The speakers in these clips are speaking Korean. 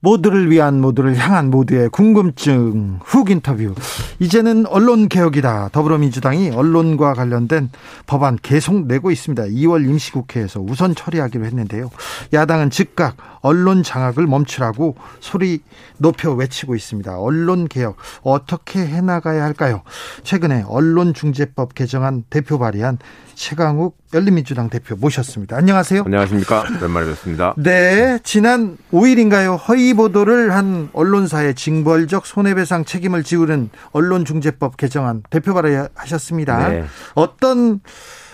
모두를 위한 모두를 향한 모두의 궁금증 훅 인터뷰. 이제는 언론 개혁이다. 더불어민주당이 언론과 관련된 법안 계속 내고 있습니다. 2월 임시국회에서 우선 처리하기로 했는데요. 야당은 즉각 언론 장악을 멈추라고 소리 높여 외치고 있습니다. 언론 개혁 어떻게 해나가야 할까요? 최근에 언론중재법 개정안 대표 발의한 최강욱 열린민주당 대표 모셨습니다. 안녕하세요. 안녕하십니까. 오랜만에 뵙습니다. 네. 지난 5일인가요? 허위 보도를 한 언론사의 징벌적 손해배상 책임을 지우는 언론중재법 개정안 대표 발의하셨습니다. 네. 어떤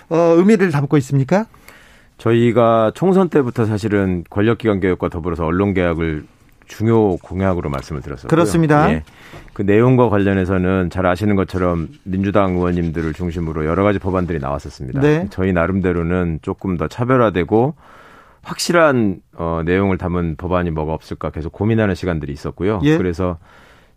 어, 의미를 담고 있습니까? 저희가 총선 때부터 사실은 권력기관 개혁과 더불어서 언론 개혁을 중요 공약으로 말씀을 드렸었고요. 그렇습니다. 예. 그 내용과 관련해서는 잘 아시는 것처럼 민주당 의원님들을 중심으로 여러 가지 법안들이 나왔었습니다. 네. 저희 나름대로는 조금 더 차별화되고 확실한 어, 내용을 담은 법안이 뭐가 없을까 계속 고민하는 시간들이 있었고요. 예. 그래서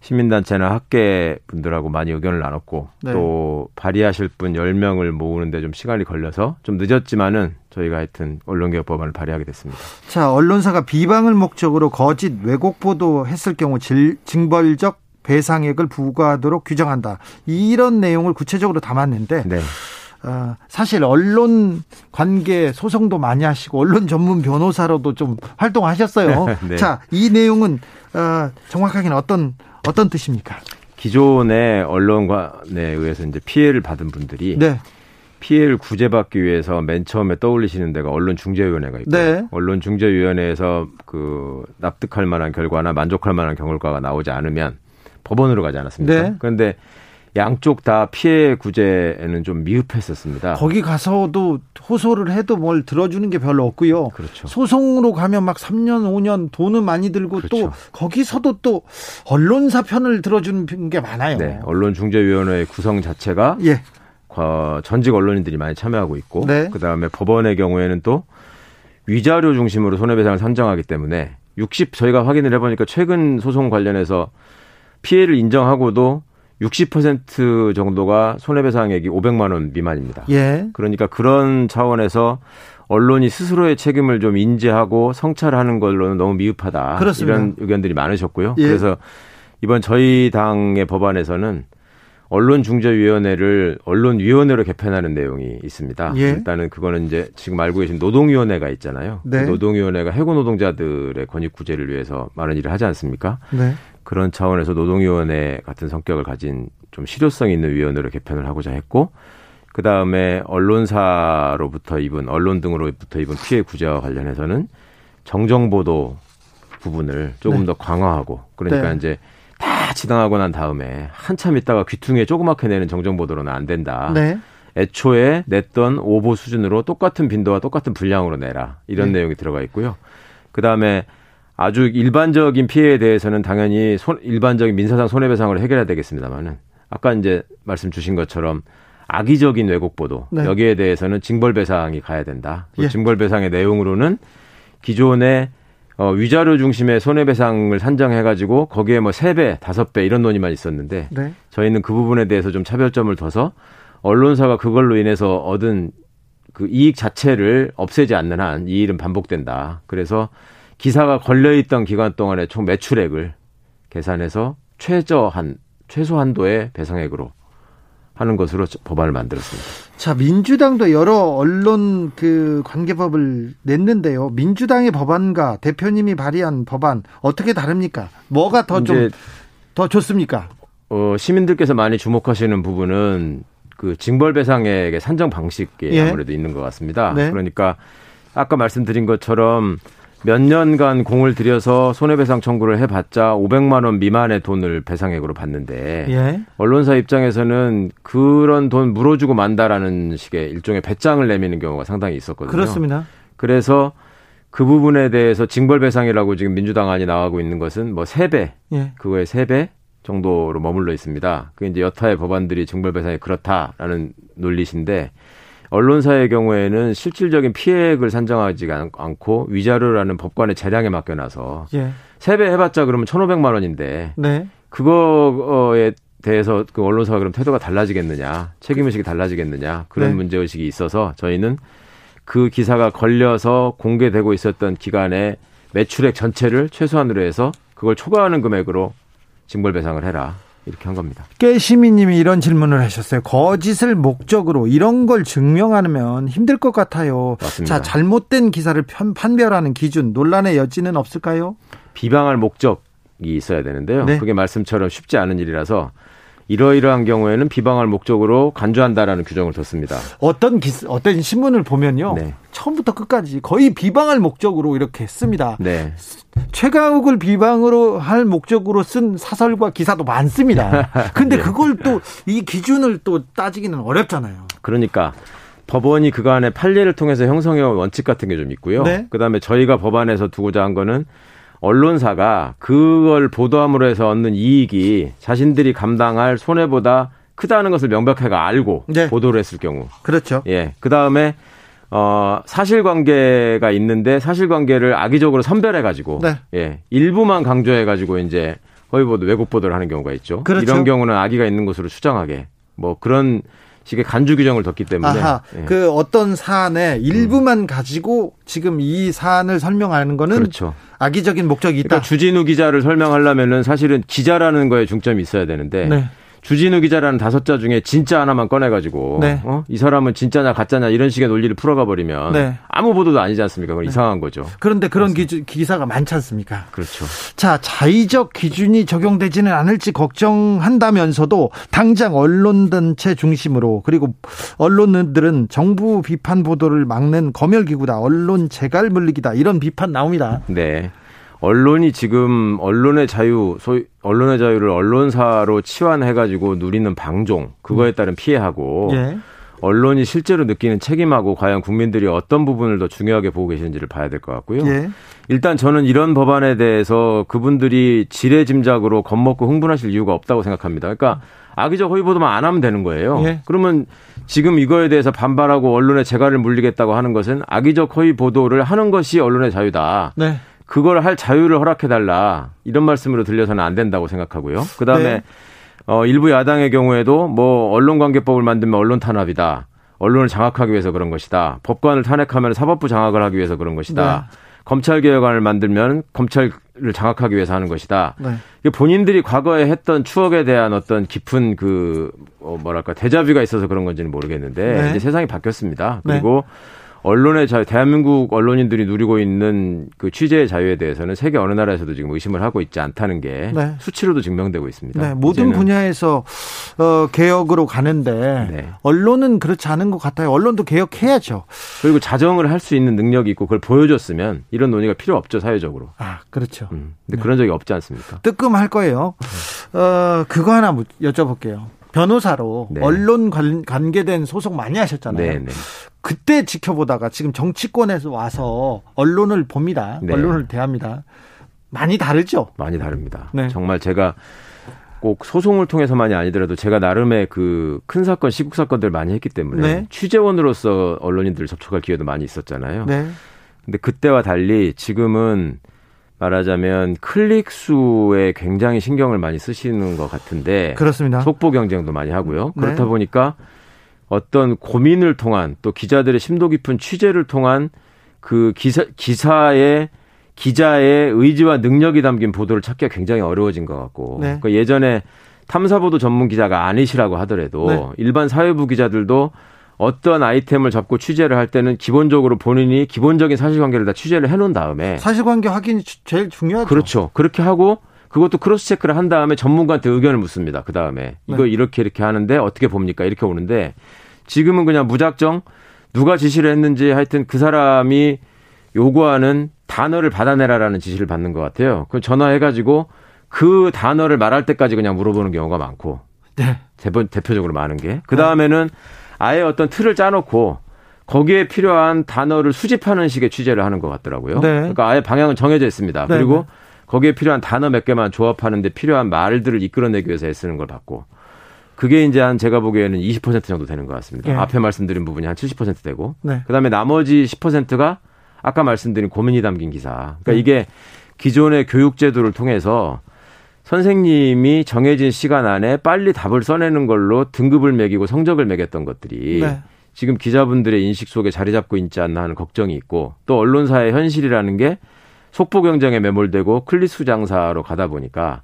시민단체나 학계 분들하고 많이 의견을 나눴고 네. 또 발의하실 분 10명을 모으는데 좀 시간이 걸려서 좀 늦었지만은 저희가 하여튼 언론개혁 법안을 발의하게 됐습니다. 자, 언론사가 비방을 목적으로 거짓 왜곡 보도했을 경우 질, 징벌적 배상액을 부과하도록 규정한다. 이런 내용을 구체적으로 담았는데 네. 어, 사실 언론 관계 소송도 많이 하시고 언론 전문 변호사로도 좀 활동하셨어요. 네. 자, 이 내용은 어, 정확하게는 어떤 어떤 뜻입니까? 기존의 언론관에 의해서 이제 피해를 받은 분들이 네. 피해를 구제받기 위해서 맨 처음에 떠올리시는 데가 언론중재위원회가 있고 네. 언론중재위원회에서 그 납득할 만한 결과나 만족할 만한 결과가 나오지 않으면 법원으로 가지 않았습니까? 네. 그런데 양쪽 다 피해 구제에는 좀 미흡했었습니다. 거기 가서도 호소를 해도 뭘 들어주는 게 별로 없고요. 그렇죠. 소송으로 가면 막 3년, 5년 돈은 많이 들고 그렇죠. 또 거기서도 또 언론사 편을 들어주는 게 많아요. 네. 언론중재위원회 구성 자체가 예. 전직 언론인들이 많이 참여하고 있고 네. 그다음에 법원의 경우에는 또 위자료 중심으로 손해배상을 산정하기 때문에 60 저희가 확인을 해보니까 최근 소송 관련해서 피해를 인정하고도 60% 정도가 손해배상액이 500만 원 미만입니다. 예. 그러니까 그런 차원에서 언론이 스스로의 책임을 좀 인지하고 성찰하는 걸로는 너무 미흡하다. 그렇습니다. 이런 의견들이 많으셨고요. 예. 그래서 이번 저희 당의 법안에서는 언론중재위원회를 언론위원회로 개편하는 내용이 있습니다. 예. 일단은 그거는 이제 지금 알고 계신 노동위원회가 있잖아요. 네. 그 노동위원회가 해고 노동자들의 권익 구제를 위해서 많은 일을 하지 않습니까? 네. 그런 차원에서 노동위원회 같은 성격을 가진 좀 실효성 있는 위원회로 개편을 하고자 했고 그 다음에 언론사로부터 입은 언론 등으로부터 입은 피해 구제와 관련해서는 정정보도 부분을 조금 네. 더 강화하고 그러니까 네. 이제 다 지당하고 난 다음에 한참 있다가 귀퉁이에 조그맣게 내는 정정보도로는 안 된다. 네. 애초에 냈던 오보 수준으로 똑같은 빈도와 똑같은 분량으로 내라 이런 네. 내용이 들어가 있고요. 그 다음에 아주 일반적인 피해에 대해서는 당연히 손, 일반적인 민사상 손해배상을 해결해야 되겠습니다만은 아까 이제 말씀 주신 것처럼 악의적인 왜곡 보도 네. 여기에 대해서는 징벌배상이 가야 된다. 예. 징벌배상의 내용으로는 기존의 어, 위자료 중심의 손해배상을 산정해가지고 거기에 뭐 3배, 5배 이런 논의만 있었는데 네. 저희는 그 부분에 대해서 좀 차별점을 둬서 언론사가 그걸로 인해서 얻은 그 이익 자체를 없애지 않는 한 이 일은 반복된다. 그래서 기사가 걸려있던 기간 동안의 총 매출액을 계산해서 최저한, 최소 한도의 배상액으로 하는 것으로 법안을 만들었습니다. 자, 민주당도 여러 언론 그 관계법을 냈는데요. 민주당의 법안과 대표님이 발의한 법안 어떻게 다릅니까? 뭐가 더 좀더 좋습니까? 어, 시민들께서 많이 주목하시는 부분은 그 징벌 배상액의 산정 방식에 예. 아무래도 있는 것 같습니다. 네. 그러니까 아까 말씀드린 것처럼 몇 년간 공을 들여서 손해배상 청구를 해봤자 500만 원 미만의 돈을 배상액으로 받는데 예. 언론사 입장에서는 그런 돈 물어주고 만다라는 식의 일종의 배짱을 내미는 경우가 상당히 있었거든요. 그렇습니다. 그래서 그 부분에 대해서 징벌배상이라고 지금 민주당 안이 나가고 있는 것은 뭐 3배, 예. 그거의 3배 정도로 머물러 있습니다. 그 이제 여타의 법안들이 징벌배상이 그렇다라는 논리신데 언론사의 경우에는 실질적인 피해액을 산정하지 않고 위자료라는 법관의 재량에 맡겨놔서 예. 세배 해봤자 그러면 천오백만 원인데 네. 그거에 대해서 그 언론사가 그럼 태도가 달라지겠느냐 책임의식이 달라지겠느냐 그런 네. 문제의식이 있어서 저희는 그 기사가 걸려서 공개되고 있었던 기간에 매출액 전체를 최소한으로 해서 그걸 초과하는 금액으로 징벌배상을 해라. 이렇게 한 겁니다. 깨시미님이 이런 질문을 하셨어요. 거짓을 목적으로 이런 걸 증명하면 힘들 것 같아요. 맞습니다. 자, 잘못된 기사를 편, 판별하는 기준 논란의 여지는 없을까요? 비방할 목적이 있어야 되는데요. 네. 그게 말씀처럼 쉽지 않은 일이라서 이러이러한 경우에는 비방할 목적으로 간주한다라는 규정을 뒀습니다. 어떤 기 어떤 신문을 보면요. 네. 처음부터 끝까지 거의 비방할 목적으로 이렇게 씁니다. 네. 최강욱을 비방으로 할 목적으로 쓴 사설과 기사도 많습니다. 근데 네. 그걸 또 이 기준을 또 따지기는 어렵잖아요. 그러니까 법원이 그간의 판례를 통해서 형성해온 원칙 같은 게 좀 있고요. 네. 그다음에 저희가 법안에서 두고자 한 거는 언론사가 그걸 보도함으로 해서 얻는 이익이 자신들이 감당할 손해보다 크다는 것을 명백하게 알고 네. 보도를 했을 경우. 그렇죠. 예. 그 다음에 어 사실관계가 있는데 사실관계를 악의적으로 선별해가지고 네. 예 일부만 강조해가지고 이제 허위보도 왜곡 보도를 하는 경우가 있죠. 그렇죠. 이런 경우는 악의가 있는 것으로 추정하게 뭐 그런 식의 간주 규정을 뒀기 때문에 아하, 예. 그 어떤 사안의 일부만 음. 가지고 지금 이 사안을 설명하는 거는 그렇죠. 악의적인 목적이 있다. 그러니까 주진우 기자를 설명하려면은 사실은 기자라는 거에 중점이 있어야 되는데 네. 주진우 기자라는 다섯 자 중에 진짜 하나만 꺼내가지고 네. 어? 이 사람은 진짜냐 가짜냐 이런 식의 논리를 풀어가 버리면 네. 아무 보도도 아니지 않습니까? 그건 네. 이상한 거죠. 그런데 그런 기 기사가 많지 않습니까? 그렇죠. 자 자의적 기준이 적용되지는 않을지 걱정한다면서도 당장 언론 단체 중심으로 그리고 언론들은 정부 비판 보도를 막는 검열 기구다, 언론 재갈 물리기다 이런 비판 나옵니다. 네. 언론이 지금 언론의 자유, 소위 언론의 자유를 언론사로 치환해가지고 누리는 방종, 그거에 따른 피해하고 예. 언론이 실제로 느끼는 책임하고 과연 국민들이 어떤 부분을 더 중요하게 보고 계시는지를 봐야 될 것 같고요. 예. 일단 저는 이런 법안에 대해서 그분들이 지레 짐작으로 겁먹고 흥분하실 이유가 없다고 생각합니다. 그러니까 악의적 허위 보도만 안 하면 되는 거예요. 예. 그러면 지금 이거에 대해서 반발하고 언론의 재갈을 물리겠다고 하는 것은 악의적 허위 보도를 하는 것이 언론의 자유다. 네. 그걸 할 자유를 허락해달라 이런 말씀으로 들려서는 안 된다고 생각하고요. 그 다음에 네. 어, 일부 야당의 경우에도 뭐 언론관계법을 만들면 언론 탄압이다. 언론을 장악하기 위해서 그런 것이다. 법관을 탄핵하면 사법부 장악을 하기 위해서 그런 것이다. 네. 검찰 개혁안을 만들면 검찰을 장악하기 위해서 하는 것이다. 네. 본인들이 과거에 했던 추억에 대한 어떤 깊은 그, 어, 뭐랄까, 대자뷰가 있어서 그런 건지는 모르겠는데, 네. 이제 세상이 바뀌었습니다. 그리고 네. 언론의 자유, 대한민국 언론인들이 누리고 있는 그 취재의 자유에 대해서는 세계 어느 나라에서도 지금 의심을 하고 있지 않다는 게 네. 수치로도 증명되고 있습니다. 네, 모든 분야에서 어, 개혁으로 가는데 네. 언론은 그렇지 않은 것 같아요. 언론도 개혁해야죠. 그리고 자정을 할 수 있는 능력이 있고 그걸 보여줬으면 이런 논의가 필요 없죠 사회적으로. 아 그렇죠. 음, 근데 네. 그런 적이 없지 않습니까? 뜨끔할 거예요. 어, 그거 하나 여쭤볼게요. 변호사로 네. 언론 관, 계된 소송 많이 하셨잖아요. 네, 네. 그때 지켜보다가 지금 정치권에서 와서 언론을 봅니다. 네. 언론을 대합니다. 많이 다르죠? 많이 다릅니다. 네. 정말 제가 꼭 소송을 통해서만이 아니더라도 제가 나름의 그 큰 사건, 시국 사건들 많이 했기 때문에 네. 취재원으로서 언론인들 접촉할 기회도 많이 있었잖아요. 네. 근데 그때와 달리 지금은 말하자면 클릭 수에 굉장히 신경을 많이 쓰시는 것 같은데 그렇습니다. 속보 경쟁도 많이 하고요. 네. 그렇다 보니까 어떤 고민을 통한 또 기자들의 심도 깊은 취재를 통한 그 기사 기사의 기자의 의지와 능력이 담긴 보도를 찾기가 굉장히 어려워진 것 같고 네. 그러니까 예전에 탐사보도 전문 기자가 아니시라고 하더라도 네. 일반 사회부 기자들도 어떤 아이템을 잡고 취재를 할 때는 기본적으로 본인이 기본적인 사실관계를 다 취재를 해놓은 다음에 사실관계 확인이 제일 중요하죠. 그렇죠. 그렇게 하고 그것도 크로스 체크를 한 다음에 전문가한테 의견을 묻습니다. 그 다음에 이거 네. 이렇게 이렇게 하는데 어떻게 봅니까? 이렇게 오는데 지금은 그냥 무작정 누가 지시를 했는지 하여튼 그 사람이 요구하는 단어를 받아내라라는 지시를 받는 것 같아요. 그 전화해가지고 그 단어를 말할 때까지 그냥 물어보는 경우가 많고 네. 대표적으로 많은 게 그 다음에는 네. 아예 어떤 틀을 짜놓고 거기에 필요한 단어를 수집하는 식의 취재를 하는 것 같더라고요. 네. 그러니까 아예 방향은 정해져 있습니다. 네. 그리고 거기에 필요한 단어 몇 개만 조합하는데 필요한 말들을 이끌어내기 위해서 애쓰는 걸 봤고 그게 이제 한 제가 보기에는 20% 정도 되는 것 같습니다. 예. 앞에 말씀드린 부분이 한 70% 되고 네. 그다음에 나머지 10%가 아까 말씀드린 고민이 담긴 기사. 그러니까 네. 이게 기존의 교육 제도를 통해서 선생님이 정해진 시간 안에 빨리 답을 써내는 걸로 등급을 매기고 성적을 매겼던 것들이 네. 지금 기자분들의 인식 속에 자리 잡고 있지 않나 하는 걱정이 있고 또 언론사의 현실이라는 게 속보 경쟁에 매몰되고 클릭 수 장사로 가다 보니까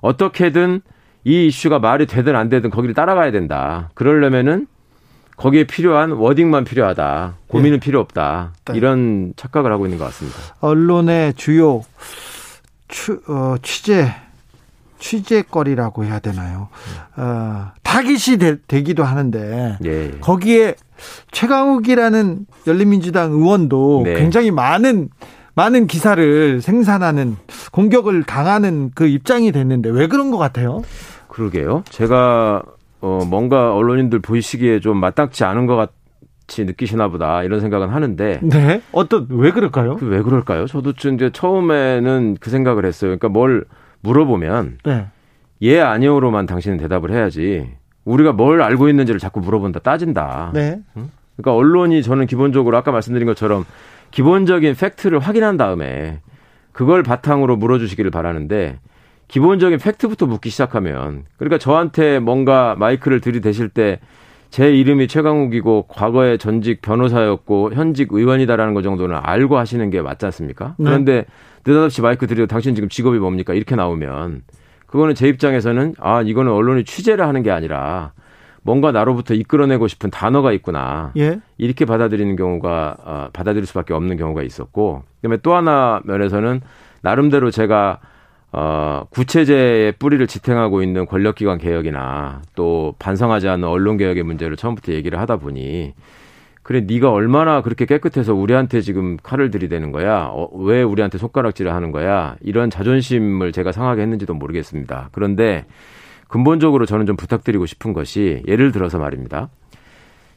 어떻게든 이 이슈가 말이 되든 안 되든 거기를 따라가야 된다. 그러려면은 거기에 필요한 워딩만 필요하다. 고민은 네. 필요 없다. 네. 이런 착각을 하고 있는 것 같습니다. 언론의 주요 추, 어, 취재 취재거리라고 해야 되나요? 어, 타깃이 되, 기도 하는데 예, 예. 거기에 최강욱이라는 열린민주당 의원도 네. 굉장히 많은 많은 기사를 생산하는 공격을 당하는 그 입장이 됐는데 왜 그런 것 같아요? 그러게요. 제가 어 뭔가 언론인들 보시기에 좀 마땅치 않은 것 같이 느끼시나 보다 이런 생각은 하는데. 네. 어떤 왜 그럴까요? 그 왜 그럴까요? 저도 이제 처음에는 그 생각을 했어요. 그러니까 뭘 물어보면 네. 예 아니오로만 당신은 대답을 해야지. 우리가 뭘 알고 있는지를 자꾸 물어본다 따진다. 네. 응? 그러니까 언론이 저는 기본적으로 아까 말씀드린 것처럼 기본적인 팩트를 확인한 다음에 그걸 바탕으로 물어주시기를 바라는데 기본적인 팩트부터 묻기 시작하면 그러니까 저한테 뭔가 마이크를 들이대실 때 제 이름이 최강욱이고 과거에 전직 변호사였고 현직 의원이다라는 것 정도는 알고 하시는 게 맞지 않습니까? 네. 그런데 느닷없이 마이크 들이고 당신 지금 직업이 뭡니까? 이렇게 나오면 그거는 제 입장에서는 아 이거는 언론이 취재를 하는 게 아니라 뭔가 나로부터 이끌어내고 싶은 단어가 있구나. 예. 이렇게 받아들이는 경우가 어, 받아들일 수밖에 없는 경우가 있었고 그다음에 또 하나 면에서는 나름대로 제가 어, 구체제의 뿌리를 지탱하고 있는 권력기관 개혁이나 또 반성하지 않는 언론 개혁의 문제를 처음부터 얘기를 하다 보니 그래 네가 얼마나 그렇게 깨끗해서 우리한테 지금 칼을 들이대는 거야? 어, 왜 우리한테 손가락질을 하는 거야? 이런 자존심을 제가 상하게 했는지도 모르겠습니다. 그런데 근본적으로 저는 좀 부탁드리고 싶은 것이 예를 들어서 말입니다.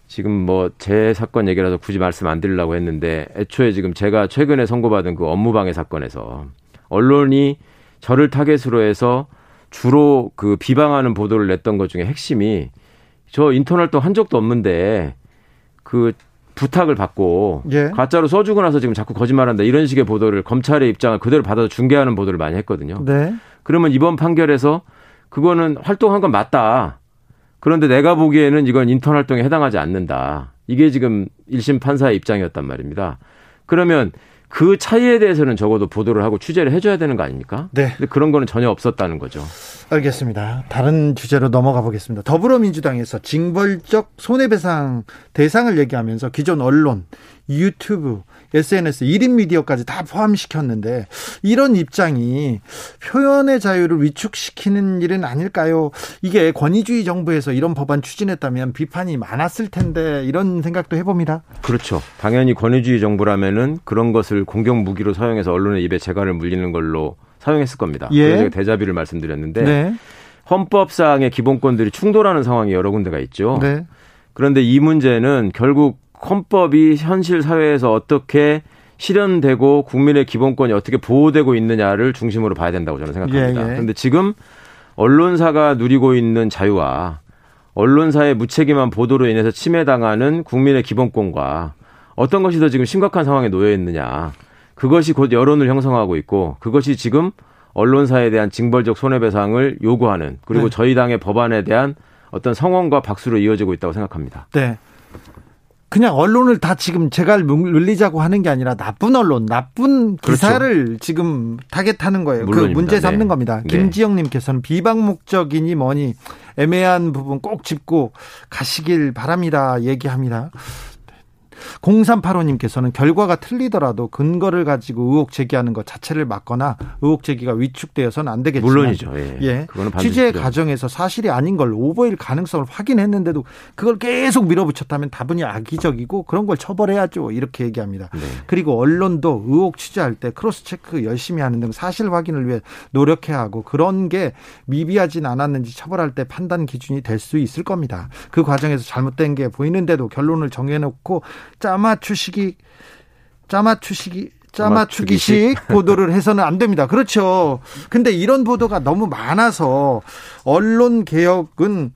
지금 뭐 제 사건 얘기라서 굳이 말씀 안 드리려고 했는데 애초에 지금 제가 최근에 선고받은 그 업무방해 사건에서 언론이 저를 타겟으로 해서 주로 그 비방하는 보도를 냈던 것 중에 핵심이 저 인턴 활동 한 적도 없는데 그 부탁을 받고 예. 가짜로 써주고 나서 지금 자꾸 거짓말한다 이런 식의 보도를 검찰의 입장을 그대로 받아서 중계하는 보도를 많이 했거든요. 네. 그러면 이번 판결에서 그거는 활동한 건 맞다. 그런데 내가 보기에는 이건 인턴 활동에 해당하지 않는다. 이게 지금 1심 판사의 입장이었단 말입니다. 그러면 그 차이에 대해서는 적어도 보도를 하고 취재를 해줘야 되는 거 아닙니까? 네. 근데 그런 거는 전혀 없었다는 거죠. 알겠습니다. 다른 주제로 넘어가 보겠습니다. 더불어민주당에서 징벌적 손해배상 대상을 얘기하면서 기존 언론, 유튜브, SNS, 1인 미디어까지 다 포함시켰는데 이런 입장이 표현의 자유를 위축시키는 일은 아닐까요? 이게 권위주의 정부에서 이런 법안 추진했다면 비판이 많았을 텐데 이런 생각도 해봅니다. 그렇죠. 당연히 권위주의 정부라면은 그런 것을 공격 무기로 사용해서 언론의 입에 재갈을 물리는 걸로 사용했을 겁니다. 예. 그래서 제가 대자비를 말씀드렸는데 네. 헌법상의 기본권들이 충돌하는 상황이 여러 군데가 있죠. 네. 그런데 이 문제는 결국 헌법이 현실 사회에서 어떻게 실현되고 국민의 기본권이 어떻게 보호되고 있느냐를 중심으로 봐야 된다고 저는 생각합니다. 예, 예. 그런데 지금 언론사가 누리고 있는 자유와 언론사의 무책임한 보도로 인해서 침해당하는 국민의 기본권과 어떤 것이 더 지금 심각한 상황에 놓여 있느냐. 그것이 곧 여론을 형성하고 있고 그것이 지금 언론사에 대한 징벌적 손해배상을 요구하는 그리고 네. 저희 당의 법안에 대한 어떤 성원과 박수로 이어지고 있다고 생각합니다. 네. 그냥 언론을 다 지금 제가 늘리자고 하는 게 아니라 나쁜 언론, 나쁜 그렇죠. 기사를 그렇죠. 지금 타겟하는 거예요. 그 물론입니다. 그 문제 삼는 네. 겁니다. 네. 김지영님께서는 비방 목적이니 뭐니 애매한 부분 꼭 짚고 가시길 바랍니다. 얘기합니다. 0385님께서는 결과가 틀리더라도 근거를 가지고 의혹 제기하는 것 자체를 막거나 의혹 제기가 위축되어서는 안 되겠지만 물론이죠. 예. 예. 취재 과정에서 사실이 아닌 걸 오보일 가능성을 확인했는데도 그걸 계속 밀어붙였다면 다분히 악의적이고 그런 걸 처벌해야죠. 이렇게 얘기합니다. 네. 그리고 언론도 의혹 취재할 때 cross check 열심히 하는 등 사실 확인을 위해 노력해야 하고 그런 게 미비하진 않았는지 처벌할 때 판단 기준이 될 수 있을 겁니다. 그 과정에서 잘못된 게 보이는데도 결론을 정해놓고 짜맞추시기 짜맞추시기 짜맞추기식 보도를 해서는 안 됩니다. 그렇죠. 근데 이런 보도가 너무 많아서 언론 개혁은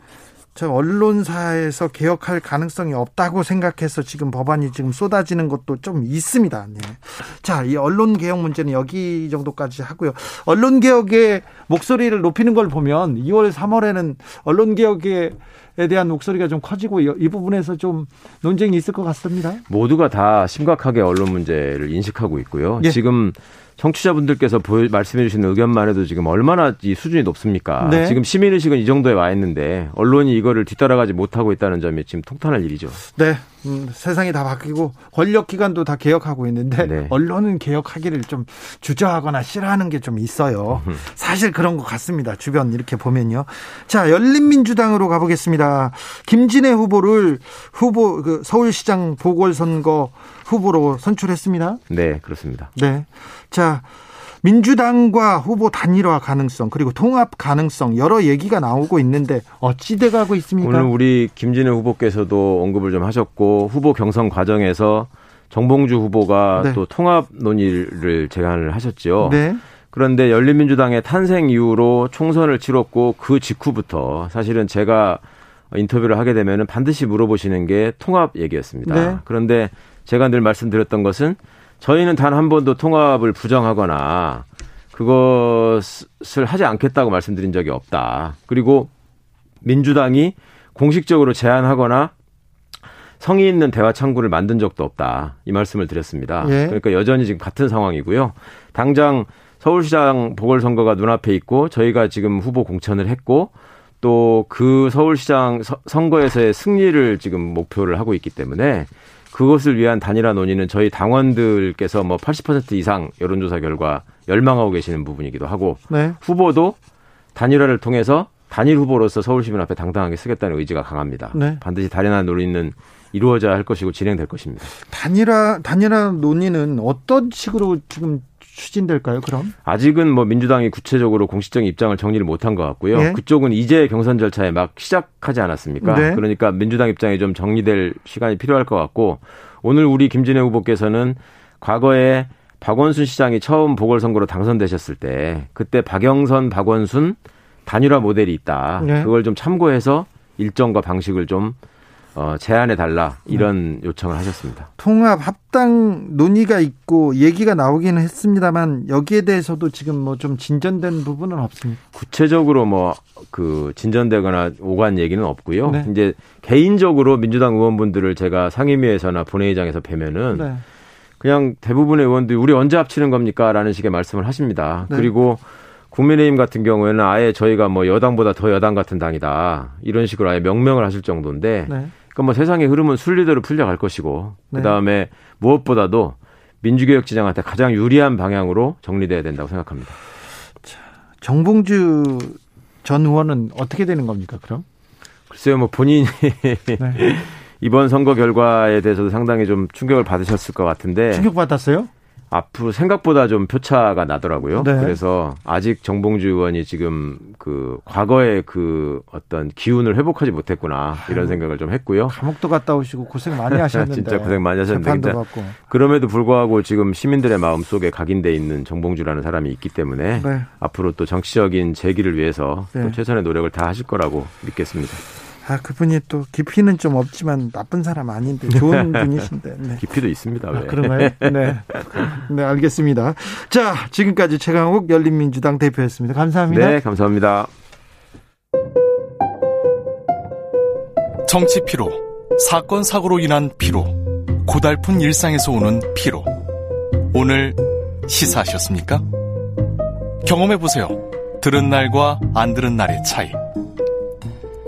저 언론사에서 개혁할 가능성이 없다고 생각해서 지금 법안이 지금 쏟아지는 것도 좀 있습니다. 네. 자, 이 언론 개혁 문제는 여기 정도까지 하고요. 언론 개혁의 목소리를 높이는 걸 보면 2월, 3월에는 언론 개혁에 대한 목소리가 좀 커지고 이 부분에서 좀 논쟁이 있을 것 같습니다. 모두가 다 심각하게 언론 문제를 인식하고 있고요. 예. 지금 청취자분들께서 말씀해 주신 의견만 해도 지금 얼마나 이 수준이 높습니까? 네. 지금 시민의식은 이 정도에 와 있는데 언론이 이거를 뒤따라가지 못하고 있다는 점이 지금 통탄할 일이죠. 네. 음, 세상이 다 바뀌고 권력 기관도 다 개혁하고 있는데 네. 언론은 개혁하기를 좀 주저하거나 싫어하는 게 좀 있어요. 사실 그런 것 같습니다. 주변 이렇게 보면요. 자, 열린민주당으로 가보겠습니다. 김진애 후보를 후보 그 서울시장 보궐선거 후보로 선출했습니다. 네, 그렇습니다. 네. 자, 민주당과 후보 단일화 가능성 그리고 통합 가능성 여러 얘기가 나오고 있는데 어찌 돼가고 있습니까? 오늘 우리 김진애 후보께서도 언급을 좀 하셨고 후보 경선 과정에서 정봉주 후보가 네. 또 통합 논의를 제안을 하셨죠. 네. 그런데 열린민주당의 탄생 이후로 총선을 치렀고 그 직후부터 사실은 제가 인터뷰를 하게 되면 반드시 물어보시는 게 통합 얘기였습니다. 네. 그런데 제가 늘 말씀드렸던 것은 저희는 단 한 번도 통합을 부정하거나 그것을 하지 않겠다고 말씀드린 적이 없다. 그리고 민주당이 공식적으로 제안하거나 성의 있는 대화 창구를 만든 적도 없다. 이 말씀을 드렸습니다. 예. 그러니까 여전히 지금 같은 상황이고요. 당장 서울시장 보궐선거가 눈앞에 있고 저희가 지금 후보 공천을 했고 또 그 서울시장 선거에서의 승리를 지금 목표를 하고 있기 때문에 그것을 위한 단일화 논의는 저희 당원들께서 뭐 80% 이상 여론조사 결과 열망하고 계시는 부분이기도 하고 네. 후보도 단일화를 통해서 단일 후보로서 서울시민 앞에 당당하게 쓰겠다는 의지가 강합니다. 네. 반드시 단일화 논의는 이루어져야 할 것이고 진행될 것입니다. 단일화 단일화 논의는 어떤 식으로 지금 추진될까요? 그럼 아직은 뭐 민주당이 구체적으로 공식적인 입장을 정리를 못한 것 같고요. 네. 그쪽은 이제 경선 절차에 막 시작하지 않았습니까? 네. 그러니까 민주당 입장이 좀 정리될 시간이 필요할 것 같고 오늘 우리 김진애 후보께서는 과거에 박원순 시장이 처음 보궐선거로 당선되셨을 때 그때 박영선, 박원순 단일화 모델이 있다. 네. 그걸 좀 참고해서 일정과 방식을 좀 어, 제안해 달라 이런 네. 요청을 하셨습니다. 통합 합당 논의가 있고 얘기가 나오기는 했습니다만 여기에 대해서도 지금 뭐 좀 진전된 부분은 없습니다. 구체적으로 뭐 그 진전되거나 오간 얘기는 없고요. 네. 이제 개인적으로 민주당 의원분들을 제가 상임위에서나 본회의장에서 뵈면은 네. 그냥 대부분의 의원들이 우리 언제 합치는 겁니까라는 식의 말씀을 하십니다. 네. 그리고 국민의힘 같은 경우에는 아예 저희가 뭐 여당보다 더 여당 같은 당이다 이런 식으로 아예 명명을 하실 정도인데 네. 그러니까 뭐 세상의 흐름은 순리대로 풀려갈 것이고 네. 그다음에 무엇보다도 민주개혁 지장한테 가장 유리한 방향으로 정리돼야 된다고 생각합니다. 자, 정봉주 전 의원은 어떻게 되는 겁니까? 그럼? 글쎄요, 뭐 본인이 네. 이번 선거 결과에 대해서도 상당히 좀 충격을 받으셨을 것 같은데 충격 받았어요? 앞으로 생각보다 좀 표차가 나더라고요. 네. 그래서 아직 정봉주 의원이 지금 그 과거의 그 어떤 기운을 회복하지 못했구나 이런 생각을 좀 했고요. 감옥도 갔다 오시고 고생 많이 하셨는데 진짜 고생 많이 하셨는데 받고. 그럼에도 불구하고 지금 시민들의 마음 속에 각인돼 있는 정봉주라는 사람이 있기 때문에 네. 앞으로 또 정치적인 재기를 위해서 네. 또 최선의 노력을 다 하실 거라고 믿겠습니다. 아, 그분이 또 깊이는 좀 없지만 나쁜 사람 아닌데 좋은 분이신데. 네. 깊이도 있습니다. 아, 그런가요? 네. 네, 알겠습니다. 자, 지금까지 최강욱 열린민주당 대표였습니다. 감사합니다. 네, 감사합니다. 정치 피로, 사건 사고로 인한 피로, 고달픈 일상에서 오는 피로. 오늘 시사하셨습니까? 경험해 보세요. 들은 날과 안 들은 날의 차이.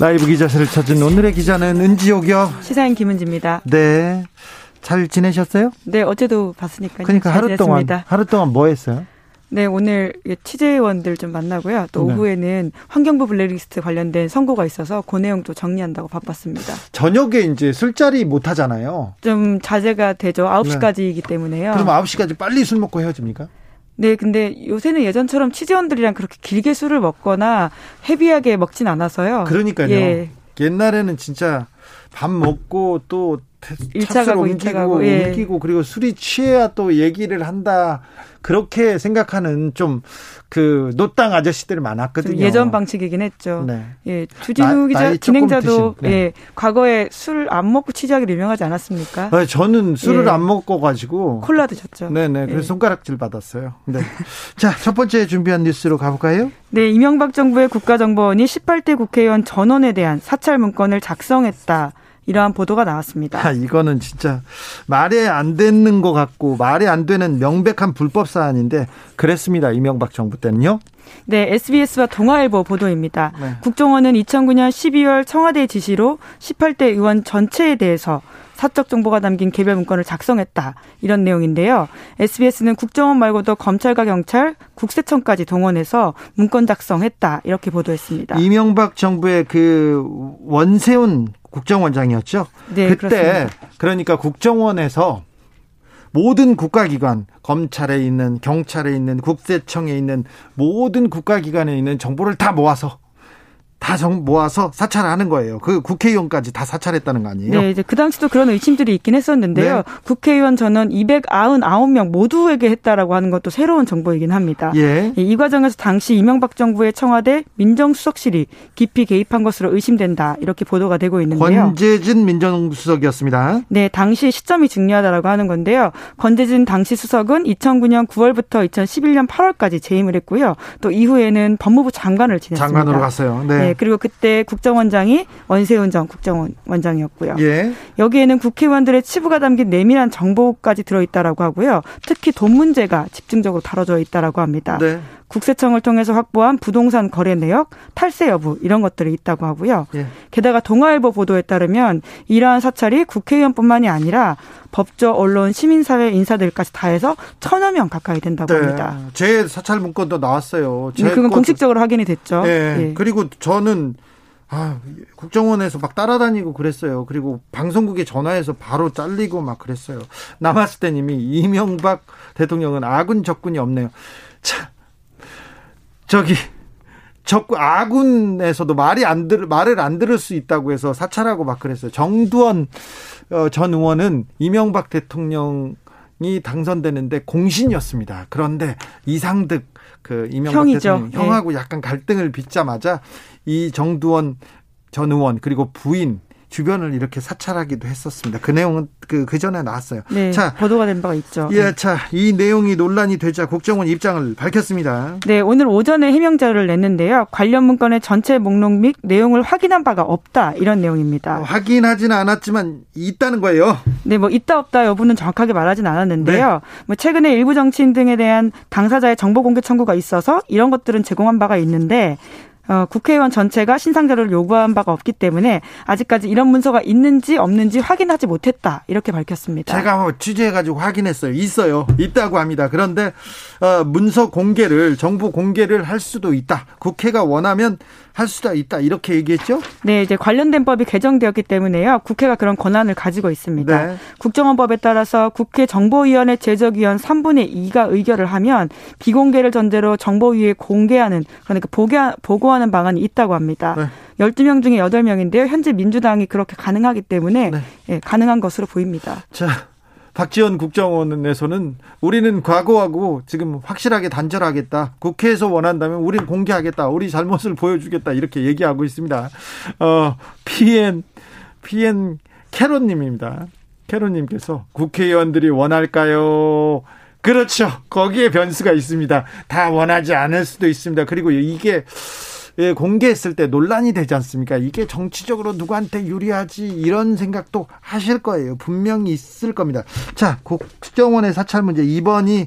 라이브 기자실을 찾은 오늘의 기자는 은지옥이요. 시사인 김은지입니다. 네. 잘 지내셨어요? 네, 어제도 봤으니까. 그러니까 하루 동안 하루 동안 뭐 했어요? 네, 오늘 취재원들 좀 만나고요. 또 네. 오후에는 환경부 블랙리스트 관련된 선고가 있어서 그 내용 도 정리한다고 바빴습니다. 저녁에 이제 술자리 못 하잖아요. 좀 자제가 되죠. 9시까지이기 네. 때문에요. 그럼 9시까지 빨리 술 먹고 헤어집니까? 네, 근데 요새는 예전처럼 취재원들이랑 그렇게 길게 술을 먹거나 헤비하게 먹진 않아서요. 그러니까요. 예. 옛날에는 진짜 밥 먹고 또 1차 가고 옮기고, 가고 예. 옮기고 그리고 술이 취해야 또 얘기를 한다. 그렇게 생각하는 좀 그 노땅 아저씨들이 많았거든요. 예전 방식이긴 했죠. 네. 예, 주진우 기자 진행자도 네. 예, 과거에 술 안 먹고 취재하기로 유명하지 않았습니까? 네, 저는 술을 예. 안 먹고 가지고 콜라 드셨죠. 네, 네. 그래서 예. 손가락질 받았어요. 네. 자, 첫 번째 준비한 뉴스로 가볼까요? 네, 이명박 정부의 국가정보원이 18대 국회의원 전원에 대한 사찰 문건을 작성했다. 이러한 보도가 나왔습니다. 아, 이거는 진짜 말이 안 되는 것 같고 말이 안 되는 명백한 불법 사안인데 그랬습니다. 이명박 정부 때는요. 네, SBS와 동아일보 보도입니다. 네. 국정원은 2009년 12월 청와대 지시로 18대 의원 전체에 대해서 사적 정보가 담긴 개별 문건을 작성했다. 이런 내용인데요. SBS는 국정원 말고도 검찰과 경찰, 국세청까지 동원해서 문건 작성했다. 이렇게 보도했습니다. 이명박 정부의 그 원세훈 국정원장이었죠. 네, 그때 그렇습니다. 그러니까 국정원에서 모든 국가기관, 검찰에 있는, 경찰에 있는, 국세청에 있는 모든 국가기관에 있는 정보를 다 모아서 다 모아서 사찰하는 거예요. 그 국회의원까지 다 사찰했다는 거 아니에요? 네, 이제 그 당시도 그런 의심들이 있긴 했었는데요. 네. 국회의원 전원 299명 모두에게 했다라고 하는 것도 새로운 정보이긴 합니다. 예. 이 과정에서 당시 이명박 정부의 청와대 민정수석실이 깊이 개입한 것으로 의심된다. 이렇게 보도가 되고 있는데요. 권재진 민정수석이었습니다. 네, 당시 시점이 중요하다라고 하는 건데요. 권재진 당시 수석은 2009년 9월부터 2011년 8월까지 재임을 했고요. 또 이후에는 법무부 장관을 지냈습니다. 장관으로 갔어요. 네. 네. 그리고 그때 국정원장이 원세훈 전 국정원장이었고요. 예. 여기에는 국회의원들의 치부가 담긴 내밀한 정보까지 들어있다라고 하고요. 특히 돈 문제가 집중적으로 다뤄져 있다라고 합니다. 네. 국세청을 통해서 확보한 부동산 거래 내역, 탈세 여부 이런 것들이 있다고 하고요. 예. 게다가 동아일보 보도에 따르면 이러한 사찰이 국회의원뿐만이 아니라 법조, 언론, 시민사회 인사들까지 다 해서 천여 명 가까이 된다고 네. 합니다. 제 사찰 문건도 나왔어요. 제 그건 공식적으로 확인이 됐죠. 네. 네. 그리고 저는 아, 국정원에서 막 따라다니고 그랬어요. 그리고 방송국에 전화해서 바로 잘리고 막 그랬어요. 남았을 땐 이미 이명박 대통령은 아군 적군이 없네요. 참, 저기 적 아군에서도 말이 안 들, 말을 안 들을 수 있다고 해서 사찰하고 막 그랬어요. 정두원 어, 전 의원은 이명박 대통령이 당선되는데 공신이었습니다. 그런데 이상득 그 이명박 형이죠. 대통령 형하고 네. 약간 갈등을 빚자마자 이 정두원 전 의원 그리고 부인 주변을 이렇게 사찰하기도 했었습니다. 그 내용은 그, 그 전에 나왔어요. 네, 자, 보도가 된 바가 있죠. 예, 네. 자, 이 내용이 논란이 되자 국정원 입장을 밝혔습니다. 네, 오늘 오전에 해명 자료를 냈는데요. 관련 문건의 전체 목록 및 내용을 확인한 바가 없다 이런 내용입니다. 어, 확인하지는 않았지만 있다는 거예요. 네, 뭐 있다 없다 여부는 정확하게 말하진 않았는데요. 네. 뭐 최근에 일부 정치인 등에 대한 당사자의 정보 공개 청구가 있어서 이런 것들은 제공한 바가 있는데 어, 국회의원 전체가 신상 자료를 요구한 바가 없기 때문에 아직까지 이런 문서가 있는지 없는지 확인하지 못했다 이렇게 밝혔습니다. 제가 뭐 취재해가지고 확인했어요. 있어요. 있다고 합니다. 그런데 어, 문서 공개를 정보 공개를 할 수도 있다. 국회가 원하면 할 수도 있다 이렇게 얘기했죠? 네, 이제 관련된 법이 개정되었기 때문에요. 국회가 그런 권한을 가지고 있습니다. 네. 국정원법에 따라서 국회 정보위원회 제적위원 3분의 2가 의결을 하면 비공개를 전제로 정보위에 공개하는 그러니까 보고하는 방안이 있다고 합니다. 네. 12명 중에 8명인데요. 현재 민주당이 그렇게 가능하기 때문에 네. 예, 가능한 것으로 보입니다. 자, 박지원 국정원에서는 우리는 과거하고 지금 확실하게 단절하겠다. 국회에서 원한다면 우리는 공개하겠다. 우리 잘못을 보여주겠다. 이렇게 얘기하고 있습니다. 어, PN, PN 캐롯님입니다. 캐롯님께서 국회의원들이 원할까요? 그렇죠. 거기에 변수가 있습니다. 다 원하지 않을 수도 있습니다. 그리고 이게 예, 공개했을 때 논란이 되지 않습니까? 이게 정치적으로 누구한테 유리하지 이런 생각도 하실 거예요. 분명히 있을 겁니다. 자, 국정원의 사찰 문제 2번이 아,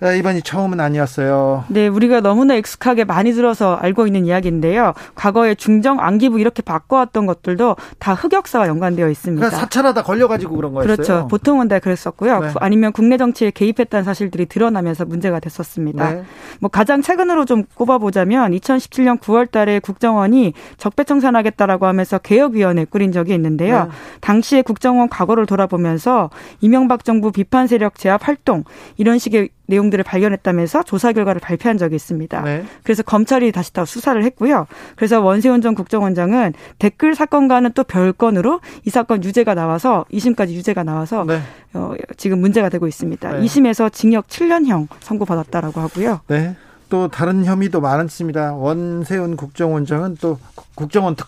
이번이 처음은 아니었어요. 네, 우리가 너무나 익숙하게 많이 들어서 알고 있는 이야기인데요. 과거에 중정, 안기부 이렇게 바꿔왔던 것들도 다 흑역사와 연관되어 있습니다. 그러니까 사찰하다 걸려가지고 그런 거였어요. 그렇죠. 보통은 다 그랬었고요. 네. 아니면 국내 정치에 개입했다는 사실들이 드러나면서 문제가 됐었습니다. 네. 뭐 가장 최근으로 좀 꼽아보자면 2017년 9월달에 국정원이 적폐청산하겠다라고 하면서 개혁위원회 꾸린 적이 있는데요. 네. 당시에 국정원 과거를 돌아보면서 이명박 정부 비판 세력 제압 활동 이런 식의 내용들을 발견했다면서 조사 결과를 발표한 적이 있습니다. 네. 그래서 검찰이 다시 다 수사를 했고요. 그래서 원세훈 전 국정원장은 댓글 사건과는 또 별건으로 이 사건 유죄가 나와서 2심까지 유죄가 나와서 네. 어, 지금 문제가 되고 있습니다. 네. 2심에서 징역 7년형 선고받았다라고 하고요. 네. 또 다른 혐의도 많습니다. 원세훈 국정원장은 또 국정원 특